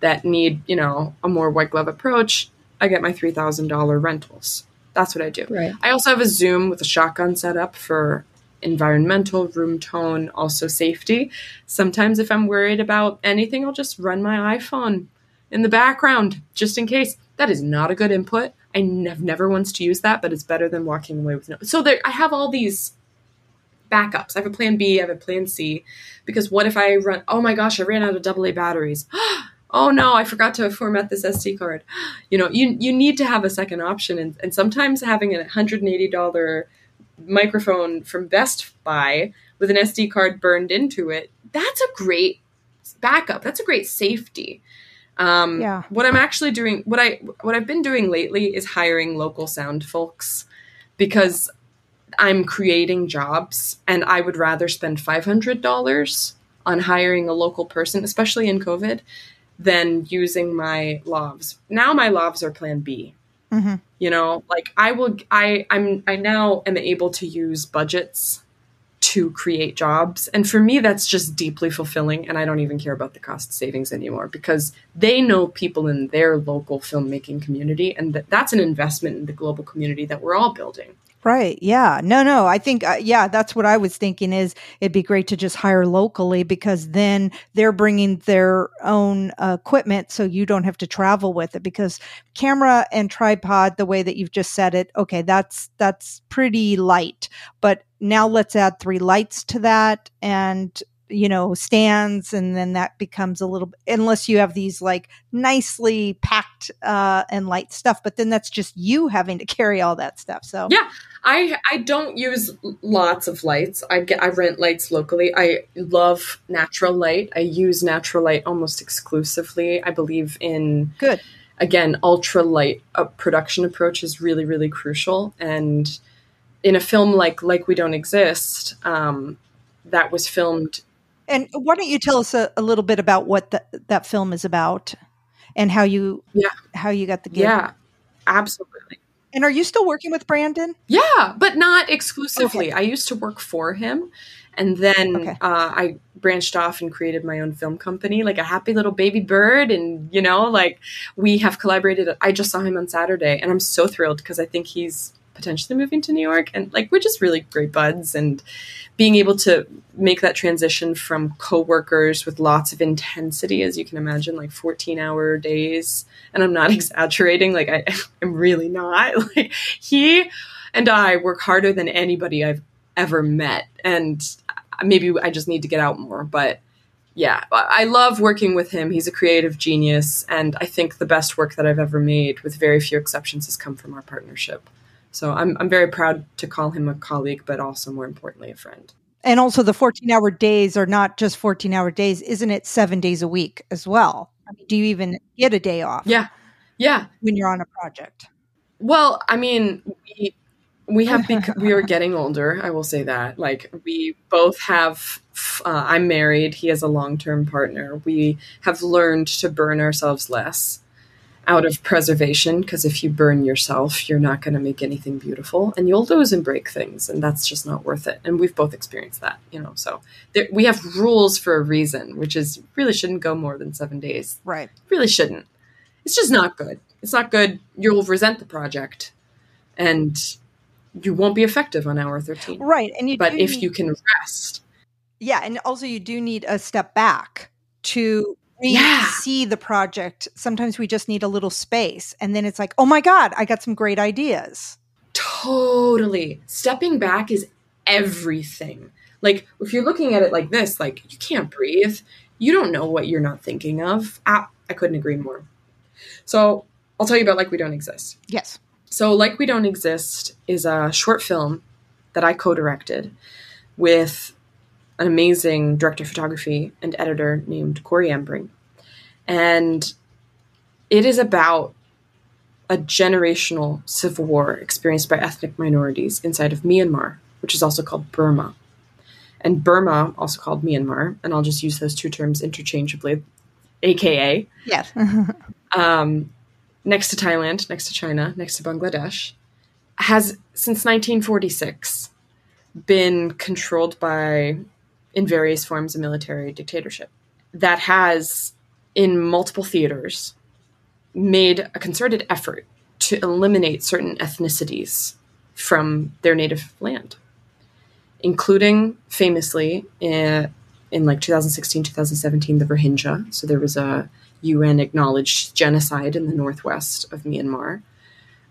that need you know a more white glove approach. I get my three thousand dollar rentals. That's what I do. Right. I also have a Zoom with a shotgun setup for environmental, room tone, also safety. Sometimes, if I'm worried about anything, I'll just run my iPhone in the background just in case. That is not a good input. I have never once to use that, but it's better than walking away with no. So there, I have all these backups. I have a plan B, I have a plan C, because what if I run? Oh my gosh, I ran out of AA batteries. [gasps] oh no, I forgot to format this SD card. [gasps] You know, you you need to have a second option, and, and sometimes having a hundred and eighty dollar microphone from Best Buy with an SD card burned into it, that's a great backup. That's a great safety. Um, yeah. What I'm actually doing, what I what I've been doing lately is hiring local sound folks because I'm creating jobs, and I would rather spend five hundred dollars on hiring a local person, especially in COVID, than using my lavs. Now my lavs are Plan B. Mm-hmm. You know, like I will, I, I'm, I now am able to use budgets to create jobs. And for me, that's just deeply fulfilling. And I don't even care about the cost savings anymore because they know people in their local filmmaking community. And that, that's an investment in the global community that we're all building. Right. Yeah. No, no. I think, uh, yeah, that's what I was thinking is it'd be great to just hire locally because then they're bringing their own uh, equipment so you don't have to travel with it because camera and tripod, the way that you've just said it, okay, that's, that's pretty light. But now let's add three lights to that and you know stands and then that becomes a little unless you have these like nicely packed uh and light stuff but then that's just you having to [laughs] carry all that stuff so. Yeah i i don't use lots of lights. I get i rent lights locally. I love natural light. I use natural light almost exclusively i believe in good. again ultra light uh, production approach is really really crucial and in a film like like we don't exist um that was filmed and why don't you tell us a, a little bit about what the, that film is about and how you yeah how you got the gig? Yeah, absolutely. And are you still working with Brandon? Yeah, but not exclusively. Okay. I used to work for him, and then okay. uh, I branched off and created my own film company, like a happy little baby bird. And you know, like we have collaborated. I just saw him on Saturday, and I'm so thrilled because I think he's potentially moving to New York. And like, we're just really great buds. And being able to make that transition from coworkers with lots of intensity, as you can imagine, like 14 hour days. And I'm not [laughs] exaggerating. Like, I, [laughs] I'm really not. [laughs] Like, he and I work harder than anybody I've ever met. And maybe I just need to get out more. But yeah, I love working with him. He's a creative genius. And I think the best work that I've ever made, with very few exceptions, has come from our partnership. So I'm, I'm very proud to call him a colleague, but also more importantly, a friend. And also, the 14 hour days are not just 14 hour days, isn't it? Seven days a week as well. I mean, do you even get a day off? Yeah. Yeah. When you're on a project? Well, I mean, we, we have [laughs] bec- we are getting older. I will say that. Like we both have. Uh, I'm married. He has a long term partner. We have learned to burn ourselves less out of preservation because if you burn yourself, you're not going to make anything beautiful and you'll lose and break things, and that's just not worth it. And we've both experienced that, you know. So there, we have rules for a reason, which is really shouldn't go more than seven days. Right. Really shouldn't. It's just not good. It's not good. You'll resent the project, and you won't be effective on hour 13 right and you but if need, you can rest yeah and also you do need a step back to yeah. see the project sometimes we just need a little space and then it's like oh my god i got some great ideas. Totally. Stepping back is everything. Like if you're looking at it like this like you can't breathe. You don't know what you're not thinking of. Ah, i couldn't agree more. So i'll tell you about like we don't exist. Yes. So, Like We Don't Exist is a short film that I co directed with an amazing director of photography and editor named Corey Embring. And it is about a generational civil war experienced by ethnic minorities inside of Myanmar, which is also called Burma. And Burma, also called Myanmar, and I'll just use those two terms interchangeably, aka. Yes. [laughs] um, next to Thailand, next to China, next to Bangladesh, has since 1946 been controlled by, in various forms of military dictatorship. That has, in multiple theaters, made a concerted effort to eliminate certain ethnicities from their native land, including famously in, in like 2016, 2017, the Rohingya. So there was a UN acknowledged genocide in the northwest of Myanmar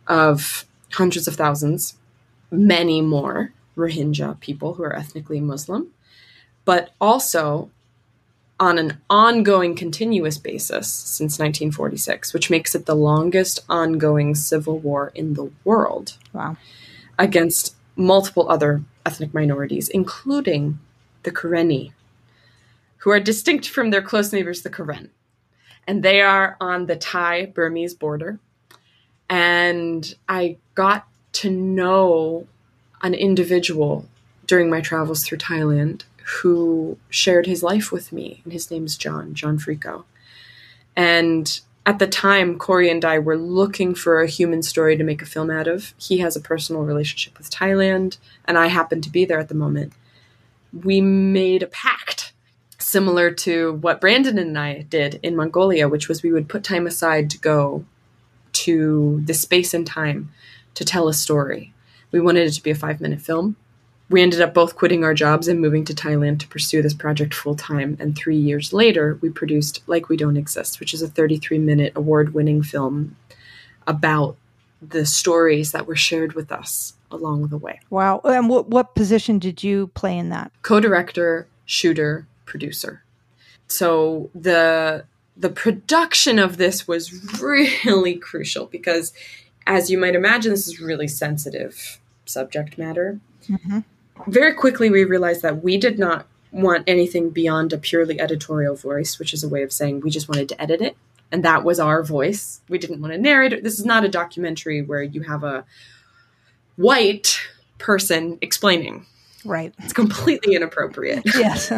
of hundreds of thousands, many more Rohingya people who are ethnically Muslim, but also on an ongoing continuous basis since 1946, which makes it the longest ongoing civil war in the world. Wow. Against multiple other ethnic minorities, including the Karenni, who are distinct from their close neighbors, the Karen and they are on the Thai Burmese border. And I got to know an individual during my travels through Thailand who shared his life with me, and his name's John, John Frico. And at the time, Corey and I were looking for a human story to make a film out of. He has a personal relationship with Thailand, and I happened to be there at the moment. We made a pact similar to what Brandon and I did in Mongolia, which was we would put time aside to go to the space and time to tell a story. We wanted it to be a five minute film. We ended up both quitting our jobs and moving to Thailand to pursue this project full time. And three years later, we produced Like We Don't Exist, which is a 33 minute award winning film about the stories that were shared with us along the way. Wow. And what, what position did you play in that? Co director, shooter, producer. So the the production of this was really [laughs] crucial because as you might imagine this is really sensitive subject matter. Mm-hmm. Very quickly we realized that we did not want anything beyond a purely editorial voice, which is a way of saying we just wanted to edit it and that was our voice. We didn't want to narrate it. This is not a documentary where you have a white person explaining. Right. It's completely inappropriate. [laughs] Yes.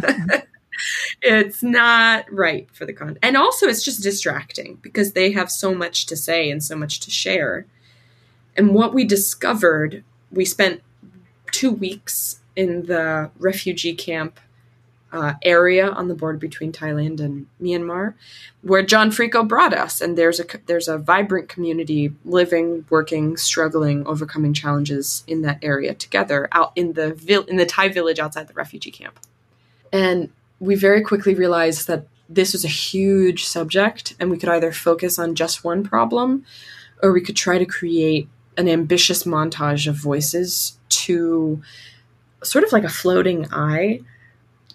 [laughs] it's not right for the content. And also, it's just distracting because they have so much to say and so much to share. And what we discovered, we spent two weeks in the refugee camp uh, area on the border between Thailand and Myanmar, where John Frico brought us. And there's a there's a vibrant community living, working, struggling, overcoming challenges in that area together out in the vil- in the Thai village outside the refugee camp. And we very quickly realized that this was a huge subject and we could either focus on just one problem or we could try to create an ambitious montage of voices to sort of like a floating eye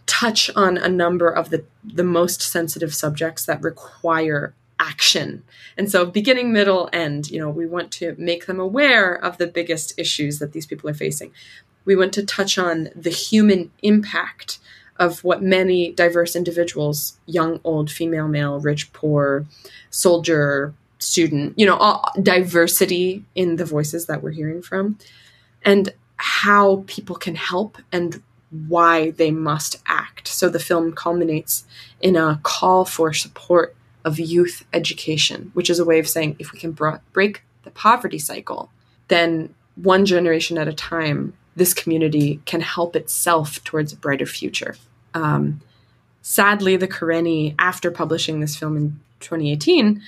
touch on a number of the the most sensitive subjects that require action. And so beginning, middle, end, you know, we want to make them aware of the biggest issues that these people are facing. we want to touch on the human impact of what many diverse individuals young, old, female, male, rich, poor, soldier, student you know all, diversity in the voices that we're hearing from and how people can help and why they must act. So the film culminates in a call for support of youth education, which is a way of saying if we can break the poverty cycle, then one generation at a time, this community can help itself towards a brighter future. Um, sadly, the Karenni, after publishing this film in 2018,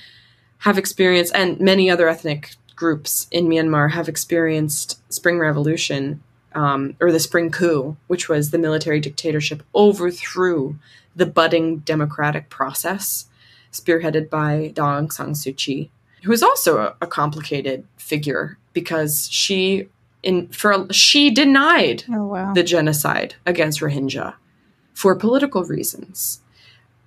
have experienced, and many other ethnic groups in Myanmar have experienced Spring Revolution um, or the Spring Coup, which was the military dictatorship, overthrew the budding democratic process spearheaded by Daw Aung San Suu Kyi, who is also a, a complicated figure because she in for she denied oh, wow. the genocide against Rohingya for political reasons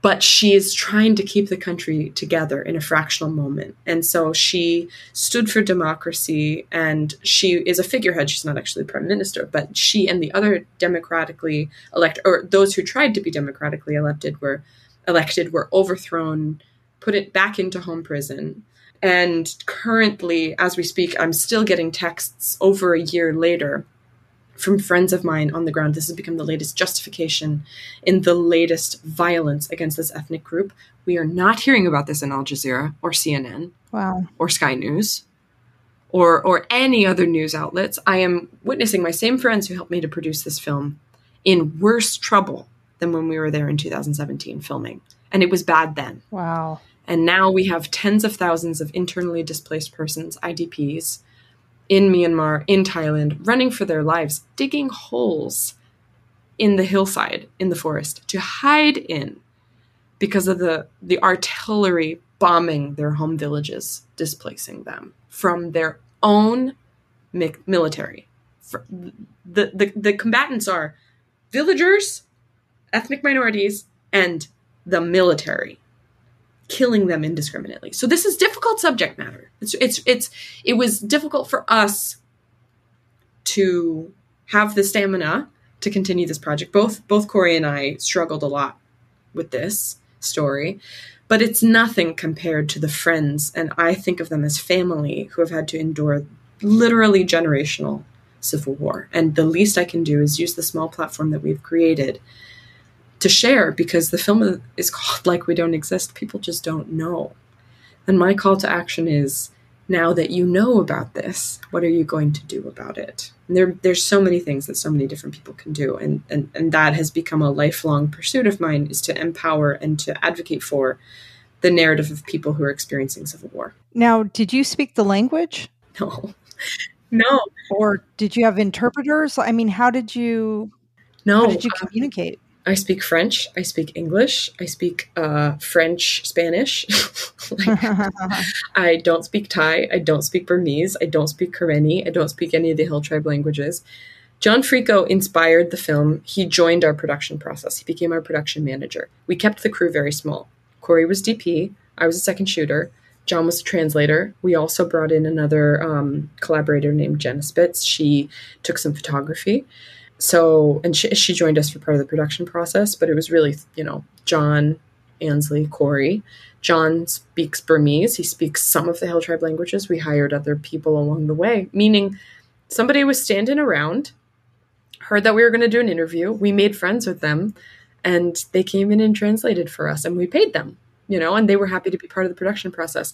but she is trying to keep the country together in a fractional moment. And so she stood for democracy and she is a figurehead. She's not actually prime minister, but she and the other democratically elected, or those who tried to be democratically elected, were elected, were overthrown, put it back into home prison. And currently, as we speak, I'm still getting texts over a year later from friends of mine on the ground. This has become the latest justification in the latest violence against this ethnic group. We are not hearing about this in Al Jazeera or CNN wow. or Sky News or or any other news outlets. I am witnessing my same friends who helped me to produce this film in worse trouble than when we were there in 2017 filming. And it was bad then. Wow. And now we have tens of thousands of internally displaced persons, IDPs, in Myanmar, in Thailand, running for their lives, digging holes in the hillside, in the forest, to hide in because of the, the artillery bombing their home villages, displacing them from their own mi- military. The, the, the combatants are villagers, ethnic minorities, and the military killing them indiscriminately. So this is difficult subject matter. It's it's it's it was difficult for us to have the stamina to continue this project. Both both Corey and I struggled a lot with this story, but it's nothing compared to the friends and I think of them as family who have had to endure literally generational civil war. And the least I can do is use the small platform that we've created to share because the film is called [laughs] Like We Don't Exist. People just don't know. And my call to action is now that you know about this, what are you going to do about it? And there, there's so many things that so many different people can do. And, and, and that has become a lifelong pursuit of mine is to empower and to advocate for the narrative of people who are experiencing civil war. Now, did you speak the language? [laughs] No. No. Or did you have interpreters? I mean, how did you no, how did you um, communicate? I speak French. I speak English. I speak uh, French, Spanish. [laughs] like, [laughs] I don't speak Thai. I don't speak Burmese. I don't speak Karenni. I don't speak any of the Hill Tribe languages. John Frico inspired the film. He joined our production process. He became our production manager. We kept the crew very small. Corey was DP. I was a second shooter. John was a translator. We also brought in another um, collaborator named Jenna Spitz. She took some photography so and she, she joined us for part of the production process but it was really you know john ansley corey. John speaks burmese. He speaks some of the hill tribe languages. We hired other people along the way meaning somebody was standing around heard that we were going to do an interview. We made friends with them and they came in and translated for us and we paid them you know and they were happy to be part of the production process.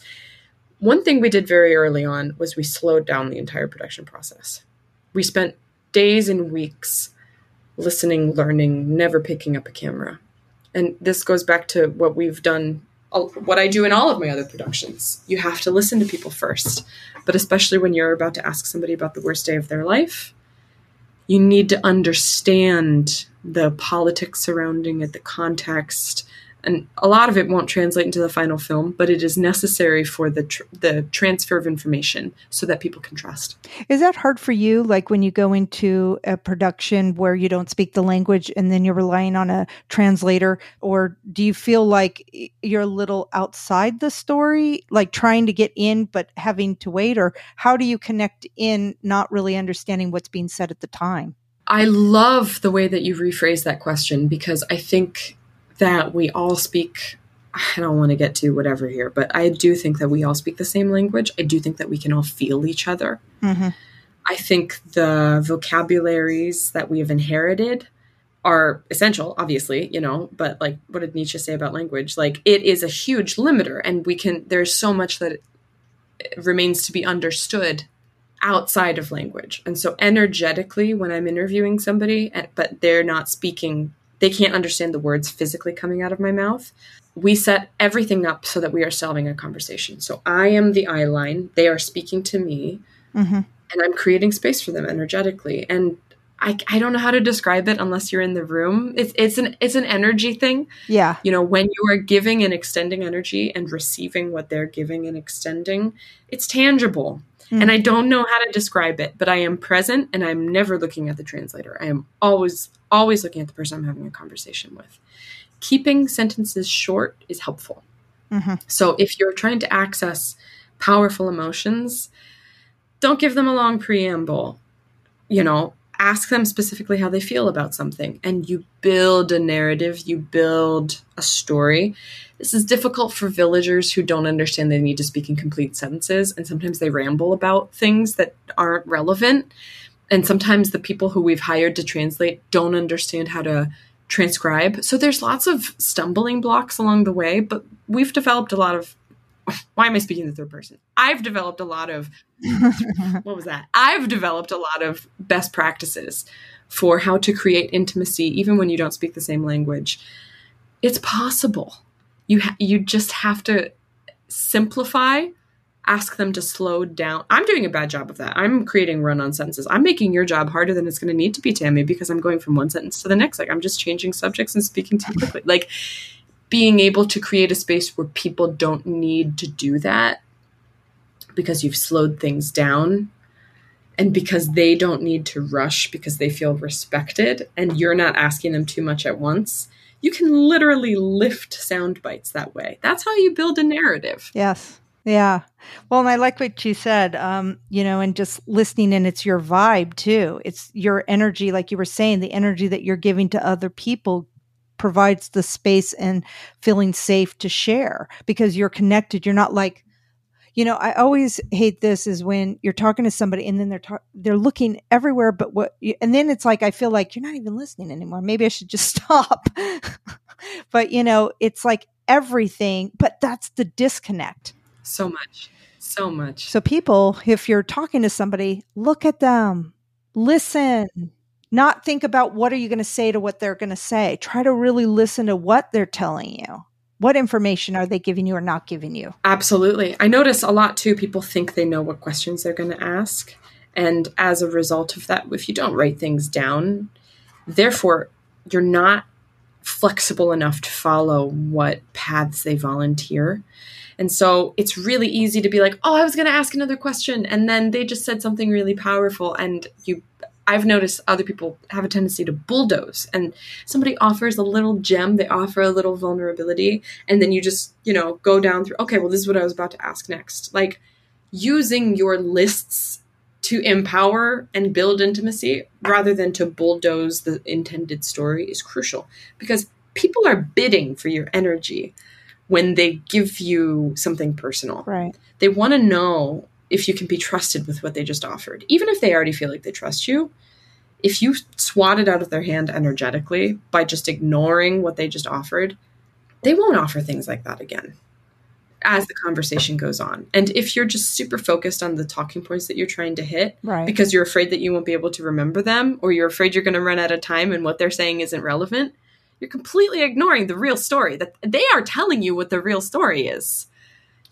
One thing we did very early on was we slowed down the entire production process. We spent days and weeks listening, learning, never picking up a camera. And this goes back to what we've done, what I do in all of my other productions. You have to listen to people first, but especially when you're about to ask somebody about the worst day of their life, you need to understand the politics surrounding it, the context, and a lot of it won't translate into the final film, but it is necessary for the tr- the transfer of information so that people can trust. Is that hard for you? Like when you go into a production where you don't speak the language and then you're relying on a translator, or do you feel like you're a little outside the story, like trying to get in but having to wait, or how do you connect in, not really understanding what's being said at the time? I love the way that you rephrase that question because I think that we all speak. I don't want to get to whatever here, but I do think that we all speak the same language. I do think that we can all feel each other. Mm-hmm. I think the vocabularies that we have inherited are essential, obviously, you know, but like what did Nietzsche say about language? Like it is a huge limiter, and we can, there's so much that remains to be understood outside of language. And so energetically, when I'm interviewing somebody, but they're not speaking, they can't understand the words physically coming out of my mouth. We set everything up so that we are solving a conversation. So I am the eye line, they are speaking to me, mm-hmm. and I'm creating space for them energetically. And I, I don't know how to describe it unless you're in the room. It's it's an it's an energy thing. Yeah. You know, when you are giving and extending energy and receiving what they're giving and extending, it's tangible. Mm. And I don't know how to describe it, but I am present and I'm never looking at the translator. I am always always looking at the person I'm having a conversation with. Keeping sentences short is helpful. Mm-hmm. So if you're trying to access powerful emotions, don't give them a long preamble. You know, ask them specifically how they feel about something and you build a narrative, you build a story. This is difficult for villagers who don't understand they need to speak in complete sentences and sometimes they ramble about things that aren't relevant. And sometimes the people who we've hired to translate don't understand how to transcribe. So there's lots of stumbling blocks along the way, but we've developed a lot of [laughs] why am I speaking the third person? I've developed a lot of [laughs] what was that? I've developed a lot of best practices for how to create intimacy even when you don't speak the same language. It's possible. You ha- you just have to simplify, ask them to slow down. I'm doing a bad job of that. I'm creating run-on sentences. I'm making your job harder than it's going to need to be, Tammy, because I'm going from one sentence to the next. Like I'm just changing subjects and speaking too quickly. [laughs] Like being able to create a space where people don't need to do that because you've slowed things down and because they don't need to rush because they feel respected and you're not asking them too much at once you can literally lift sound bites that way that's how you build a narrative yes yeah well and i like what you said um you know and just listening and it's your vibe too it's your energy like you were saying the energy that you're giving to other people provides the space and feeling safe to share because you're connected. You're not like, you know, I always hate this is when you're talking to somebody and then they're ta- they're looking everywhere, but what, and then it's like I feel like you're not even listening anymore. Maybe I should just [laughs] stop. [laughs] but you know, it's like everything, but that's the disconnect. So much, so much. So people, if you're talking to somebody, look at them, listen, not think about what are you going to say to what they're going to say. Try to really listen to what they're telling you. What information are they giving you or not giving you? Absolutely. I notice a lot too people think they know what questions they're going to ask. And as a result of that, if you don't write things down, therefore you're not flexible enough to follow what paths they volunteer. And so it's really easy to be like, oh, I was going to ask another question. And then they just said something really powerful. And you I've noticed other people have a tendency to bulldoze and somebody offers a little gem, they offer a little vulnerability, and then you just, you know, go down through, okay, well, this is what I was about to ask next. Like using your lists to empower and build intimacy rather than to bulldoze the intended story is crucial because people are bidding for your energy when they give you something personal. Right. They want to know if you can be trusted with what they just offered. Even if they already feel like they trust you, if you swat it out of their hand energetically by just ignoring what they just offered, they won't offer things like that again as the conversation goes on. And if you're just super focused on the talking points that you're trying to hit right. because you're afraid that you won't be able to remember them or you're afraid you're going to run out of time and what they're saying isn't relevant, you're completely ignoring the real story that they are telling you what the real story is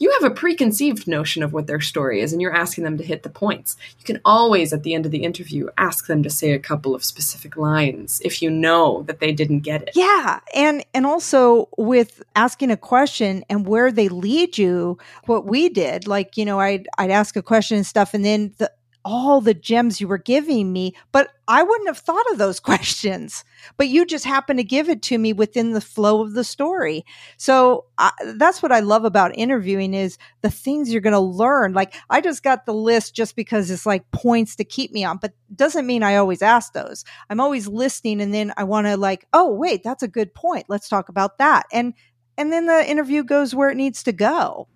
you have a preconceived notion of what their story is and you're asking them to hit the points. You can always, at the end of the interview, ask them to say a couple of specific lines if you know that they didn't get it. Yeah. And, and also with asking a question and where they lead you, what we did, like, you know, I'd, I'd ask a question and stuff and then the, all the gems you were giving me, but I wouldn't have thought of those [laughs] questions. But you just happened to give it to me within the flow of the story. So I, that's what I love about interviewing is the things you're going to learn. Like I just got the list just because it's like points to keep me on, but doesn't mean I always ask those. I'm always listening and then I want to like, oh, wait, that's a good point. Let's talk about that. And and then the interview goes where it needs to go.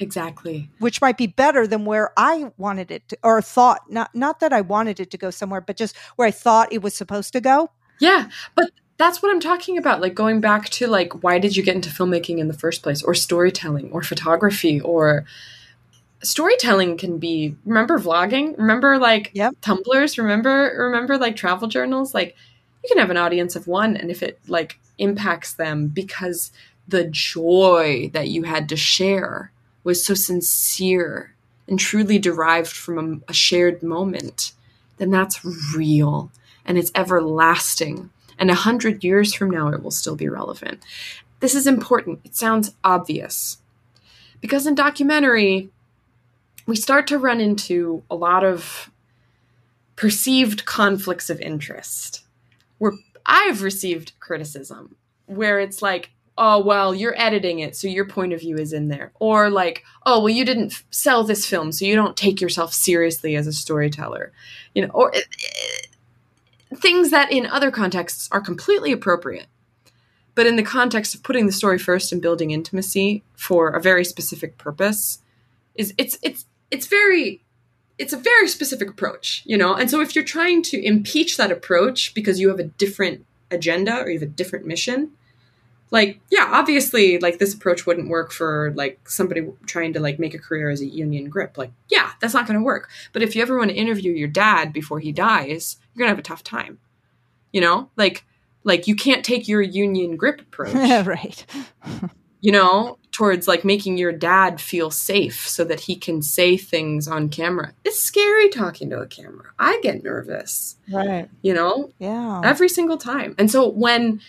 Exactly. Which might be better than where I wanted it to, or thought, not, not that I wanted it to go somewhere, but just where I thought it was supposed to go. Yeah. But that's what I'm talking about. Like going back to like, why did you get into filmmaking in the first place or storytelling or photography or storytelling can be, remember vlogging? Remember like yep. Tumblrs? Remember, remember like travel journals? Like you can have an audience of one and if it like impacts them because the joy that you had to share was so sincere and truly derived from a, a shared moment, then that's real and it's everlasting. And a hundred years from now, it will still be relevant. This is important. It sounds obvious. Because in documentary, we start to run into a lot of perceived conflicts of interest where I've received criticism where it's like, oh well you're editing it so your point of view is in there. Or like oh well you didn't f- sell this film so you don't take yourself seriously as a storyteller. You know or uh, things that in other contexts are completely appropriate. But in the context of putting the story first and building intimacy for a very specific purpose is it's it's it's very it's a very specific approach you know? And so if you're trying to impeach that approach because you have a different agenda or you have a different mission like yeah obviously like this approach wouldn't work for like somebody trying to like make a career as a union grip. Like yeah that's not going to work. But if you ever want to interview your dad before he dies you're going to have a tough time. You know? Like like you can't take your union grip approach. [laughs] Right. You know? Towards like making your dad feel safe so that he can say things on camera. It's scary talking to a camera. I get nervous. Right. You know? Yeah. Every single time. And so when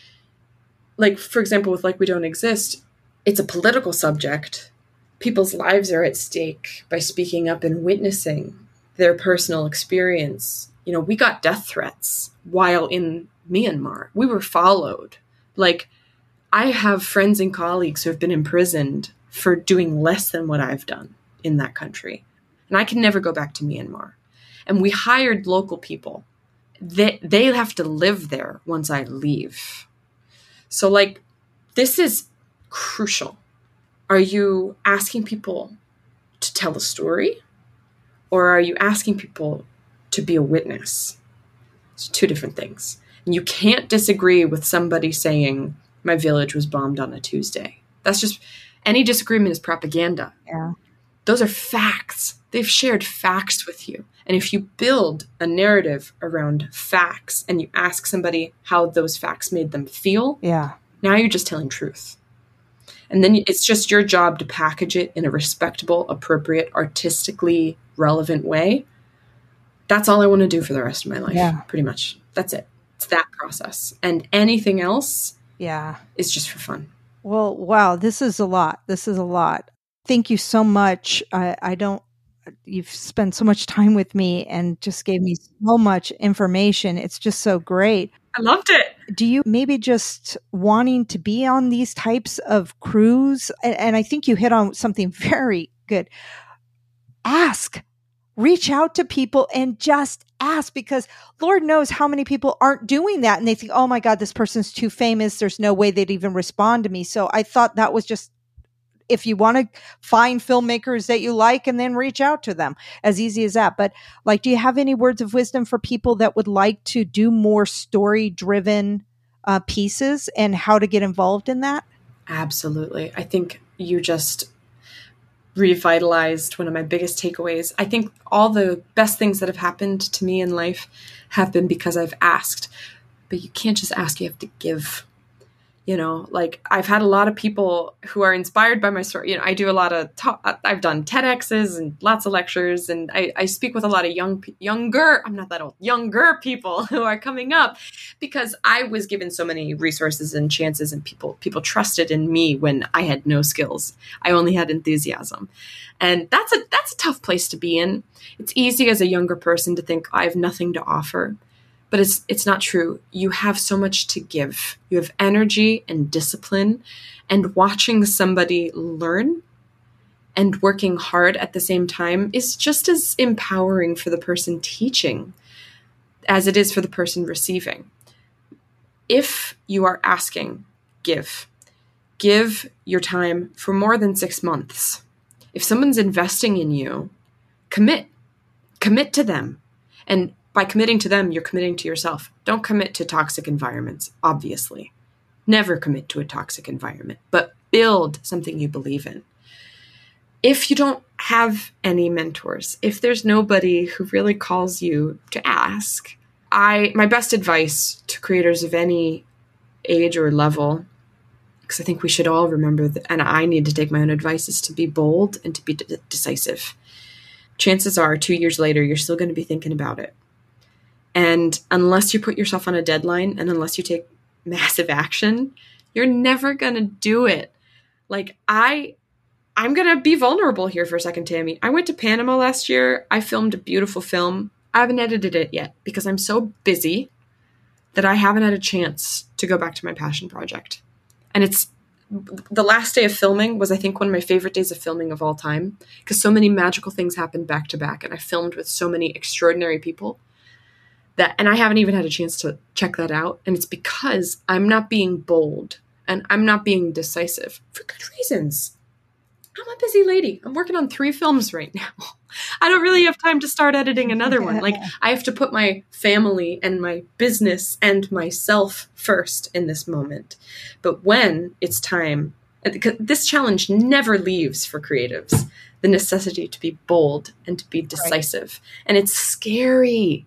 like for example with like we don't exist it's a political subject. People's lives are at stake by speaking up and witnessing their personal experience. You know we got death threats while in myanmar. We were followed. Like i have friends and colleagues who have been imprisoned for doing less than what i've done in that country. And i can never go back to myanmar. And we hired local people. They, they have to live there once i leave so, like, this is crucial. Are you asking people to tell a story? Or are you asking people to be a witness? It's two different things. And you can't disagree with somebody saying, my village was bombed on a Tuesday. That's just any disagreement is propaganda. Yeah. Those are facts. They've shared facts with you. And if you build a narrative around facts and you ask somebody how those facts made them feel, yeah. Now you're just telling truth. And then it's just your job to package it in a respectable, appropriate, artistically relevant way. That's all I want to do for the rest of my life. Yeah. Pretty much. That's it. It's that process. And anything else yeah is just for fun. Well, wow, this is a lot. This is a lot. Thank you so much. I, I don't you've spent so much time with me and just gave me so much information. It's just so great. I loved it. Do you maybe just wanting to be on these types of crews? And, and I think you hit on something [laughs] very good. Ask, reach out to people and just ask because Lord knows how many people aren't doing that. And they think, oh my God, this person's too famous. There's no way they'd even respond to me. So I thought that was just if you want to find filmmakers that you like and then reach out to them as easy as that. But like do you have any words of wisdom for people that would like to do more story driven uh, pieces and how to get involved in that? Absolutely. I think you just revitalized one of my biggest takeaways. I think all the best things that have happened to me in life have been because i've asked. But you can't just ask you have to give you know like i've had a lot of people who are inspired by my story you know i do a lot of talk i've done tedx's and lots of lectures and i, I speak with a lot of young younger i'm not that old younger people [laughs] who are coming up because i was given so many resources and chances and people people trusted in me when i had no skills. I only had enthusiasm. And that's a that's a tough place to be in. It's easy as a younger person to think i have nothing to offer but it's it's not true. You have so much to give. You have energy and discipline and watching somebody learn and working hard at the same time is just as empowering for the person teaching as it is for the person receiving. If you are asking give give your time for more than 6 months. If someone's investing in you commit commit to them. And by committing to them, you're committing to yourself. Don't commit to toxic environments, obviously. Never commit to a toxic environment, but build something you believe in. If you don't have any mentors, if there's nobody who really calls you to ask, I my best advice to creators of any age or level because I think we should all remember that, and I need to take my own advice is to be bold and to be d- decisive. Chances are, two years later, you're still going to be thinking about it and unless you put yourself on a deadline and unless you take massive action, you're never going to do it. Like I I'm going to be vulnerable here for a second, Tammy. I went to Panama last year. I filmed a beautiful film. I haven't edited it yet because I'm so busy that I haven't had a chance to go back to my passion project. And it's the last day of filming was I think one of my favorite days of filming of all time because so many magical things happened back to back and I filmed with so many extraordinary people that and I haven't even had a chance to check that out and it's because I'm not being bold and I'm not being decisive for good reasons. I'm a busy lady. I'm working on 3 films right now. [laughs] I don't really have time to start editing another one. Like [laughs] I have to put my family and my business and myself first in this moment. But when it's time this challenge never leaves for creatives the necessity to be bold and to be decisive. Right. And it's scary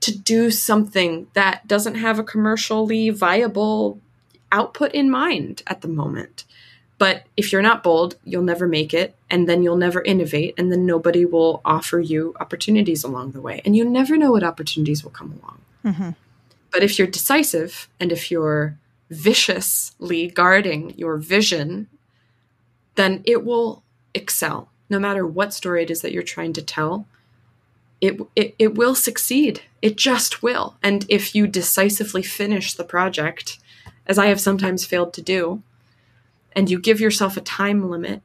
to do something that doesn't have a commercially viable output in mind at the moment. But if you're not bold, you'll never make it, and then you'll never innovate, and then nobody will offer you opportunities along the way. And you never know what opportunities will come along. Mm-hmm. But if you're decisive and if you're viciously guarding your vision, then it will excel no matter what story it is that you're trying to tell it, it, it will succeed. It just will. And if you decisively finish the project, as I have sometimes failed to do, and you give yourself a time limit,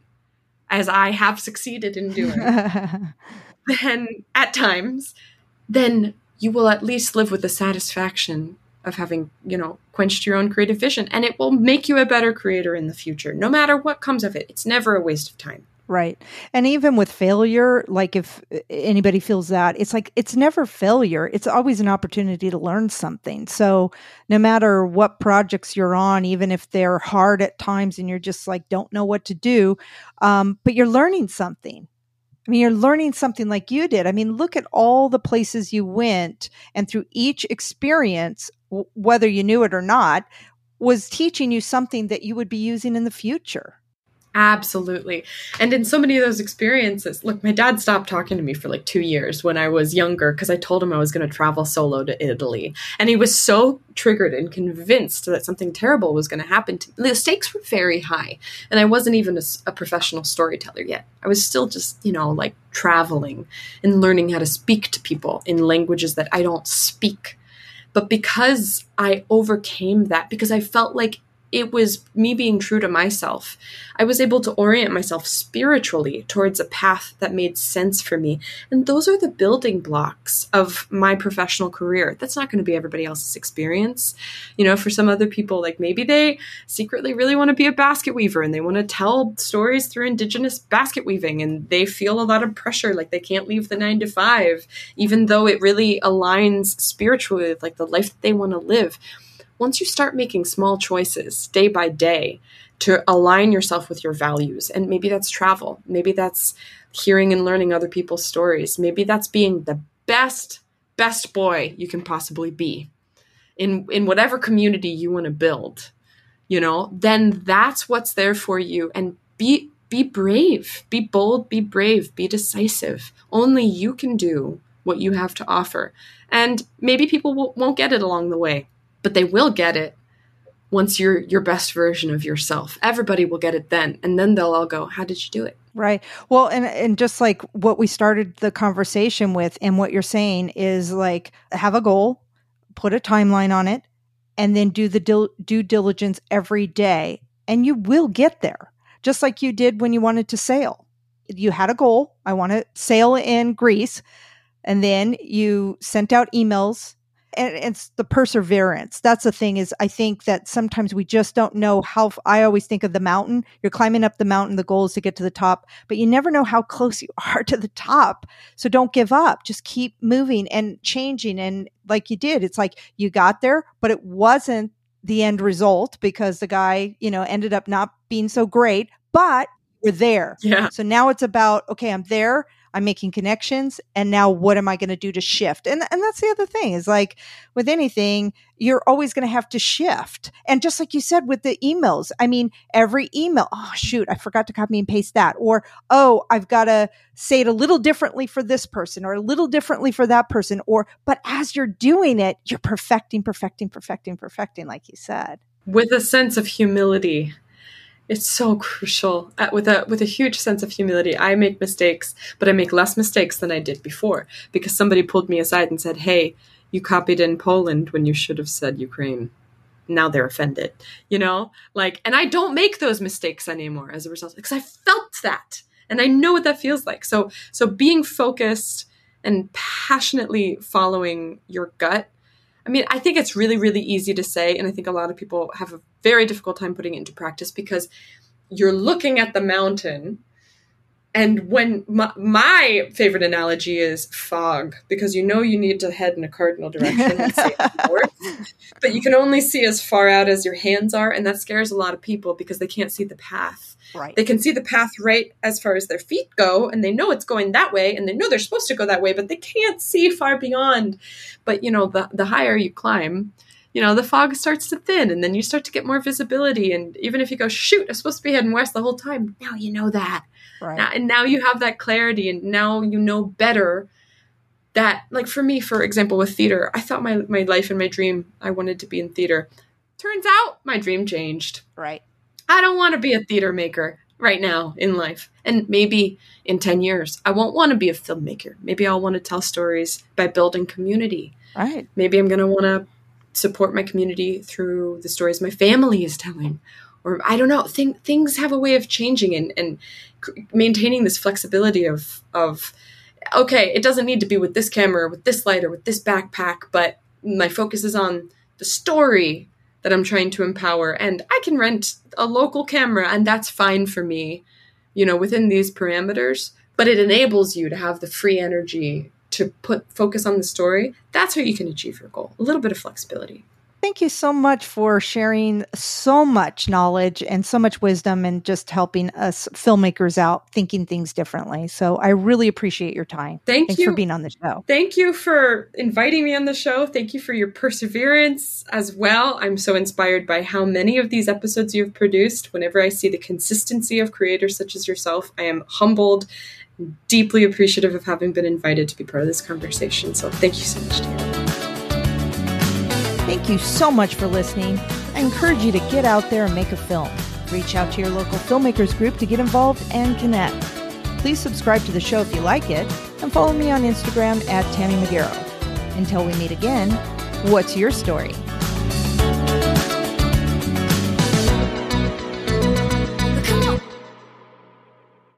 as I have succeeded in doing, [laughs] then at times, then you will at least live with the satisfaction of having, you know, quenched your own creative vision. And it will make you a better creator in the future, no matter what comes of it. It's never a waste of time. Right. And even with failure, like if uh, anybody feels that, it's like it's never failure. It's always an opportunity to learn something. So no matter what projects you're on, even if they're hard at times and you're just like, don't know what to do, um, but you're learning something. I mean, you're learning something like you did. I mean, look at all the places you went, and through each experience, w- whether you knew it or not, was teaching you something that you would be using in the future. Absolutely. And in so many of those experiences, look, my dad stopped talking to me for like two years when I was younger because I told him I was going to travel solo to Italy. And he was so triggered and convinced that something terrible was going to happen. The stakes were very high. And I wasn't even a, a professional storyteller yet. I was still just, you know, like traveling and learning how to speak to people in languages that I don't speak. But because I overcame that, because I felt like it was me being true to myself. I was able to orient myself spiritually towards a path that made sense for me. And those are the building blocks of my professional career. That's not going to be everybody else's experience. You know, for some other people, like maybe they secretly really want to be a basket weaver and they want to tell stories through indigenous basket weaving and they feel a lot of pressure, like they can't leave the nine to five, even though it really aligns spiritually with like the life that they want to live once you start making small choices day by day to align yourself with your values, and maybe that's travel, maybe that's hearing and learning other people's stories, maybe that's being the best, best boy you can possibly be in, in whatever community you want to build. you know, then that's what's there for you. And be be brave, be bold, be brave, be decisive. Only you can do what you have to offer. And maybe people won't get it along the way, but they will get it once you're your best version of yourself. Everybody will get it then. And then they'll all go, How did you do it? Right. Well, and and just like what we started the conversation with and what you're saying is like have a goal, put a timeline on it, and then do the dil- due diligence every day and you will get there. Just like you did when you wanted to sail. You had a goal, I want to sail in Greece, and then you sent out emails and it's the perseverance. That's the thing is I think that sometimes we just don't know how I always think of the mountain. You're climbing up the mountain, the goal is to get to the top, but you never know how close you [laughs] are to the top. So don't give up. Just keep moving and changing and like you did. It's like you got there, but it wasn't the end result because the guy, you know, ended up not being so great, but we're there. Yeah. So now it's about okay, I'm there. I'm making connections and now what am I going to do to shift? And and that's the other thing is like with anything, you're always going to have to shift. And just like you said with the emails, I mean, every email, oh shoot, I forgot to copy and paste that or oh, I've got to say it a little differently for this person or a little differently for that person or but as you're doing it, you're perfecting, perfecting, perfecting, perfecting like you said. With a sense of humility it's so crucial. Uh, with a with a huge sense of humility i make mistakes but i make less mistakes than i did before because somebody pulled me aside and said hey you copied in poland when you should have said ukraine. Now they're offended. You know? Like and i don't make those mistakes anymore as a result because i felt that and i know what that feels like. So so being focused and passionately following your gut I mean, I think it's really, really easy to say, and I think a lot of people have a very difficult time putting it into practice because you're looking at the mountain. And when my, my favorite analogy is fog, because you know you need to head in a cardinal direction north, [laughs] but you can only see as far out as your hands are, and that scares a lot of people because they can't see the path. Right. They can see the path right as far as their feet go, and they know it's going that way, and they know they're supposed to go that way, but they can't see far beyond. But you know, the the higher you climb, you know, the fog starts to thin, and then you start to get more visibility. And even if you go, shoot, I'm supposed to be heading west the whole time, now you know that. Right. Now, and now you have that clarity, and now you know better that like for me for example with theater i thought my, my life and my dream i wanted to be in theater turns out my dream changed right I don't want to be a theater maker right now in life. And maybe in 10 years, I won't want to be a filmmaker. Maybe I'll want to tell stories by building community. Right. Maybe I'm going to want to support my community through the stories my family is telling. Or I don't know, Think, things have a way of changing and, and maintaining this flexibility of, of, okay, it doesn't need to be with this camera, with this light, or with this backpack, but my focus is on the story that I'm trying to empower. And I can rent a local camera, and that's fine for me, you know, within these parameters. But it enables you to have the free energy to put focus on the story. That's how you can achieve your goal. A little bit of flexibility. Thank you so much for sharing so much knowledge and so much wisdom and just helping us filmmakers out thinking things differently. So I really appreciate your time. Thank Thanks you for being on the show. Thank you for inviting me on the show. Thank you for your perseverance as well. I'm so inspired by how many of these episodes you've produced. Whenever I see the consistency of creators such as yourself, I am humbled deeply appreciative of having been invited to be part of this conversation. So thank you so much, Tara. Thank you so much for listening. I encourage you to get out there and make a film. Reach out to your local filmmakers group to get involved and connect. Please subscribe to the show if you like it and follow me on Instagram at Tammy Magaro. Until we meet again, what's your story?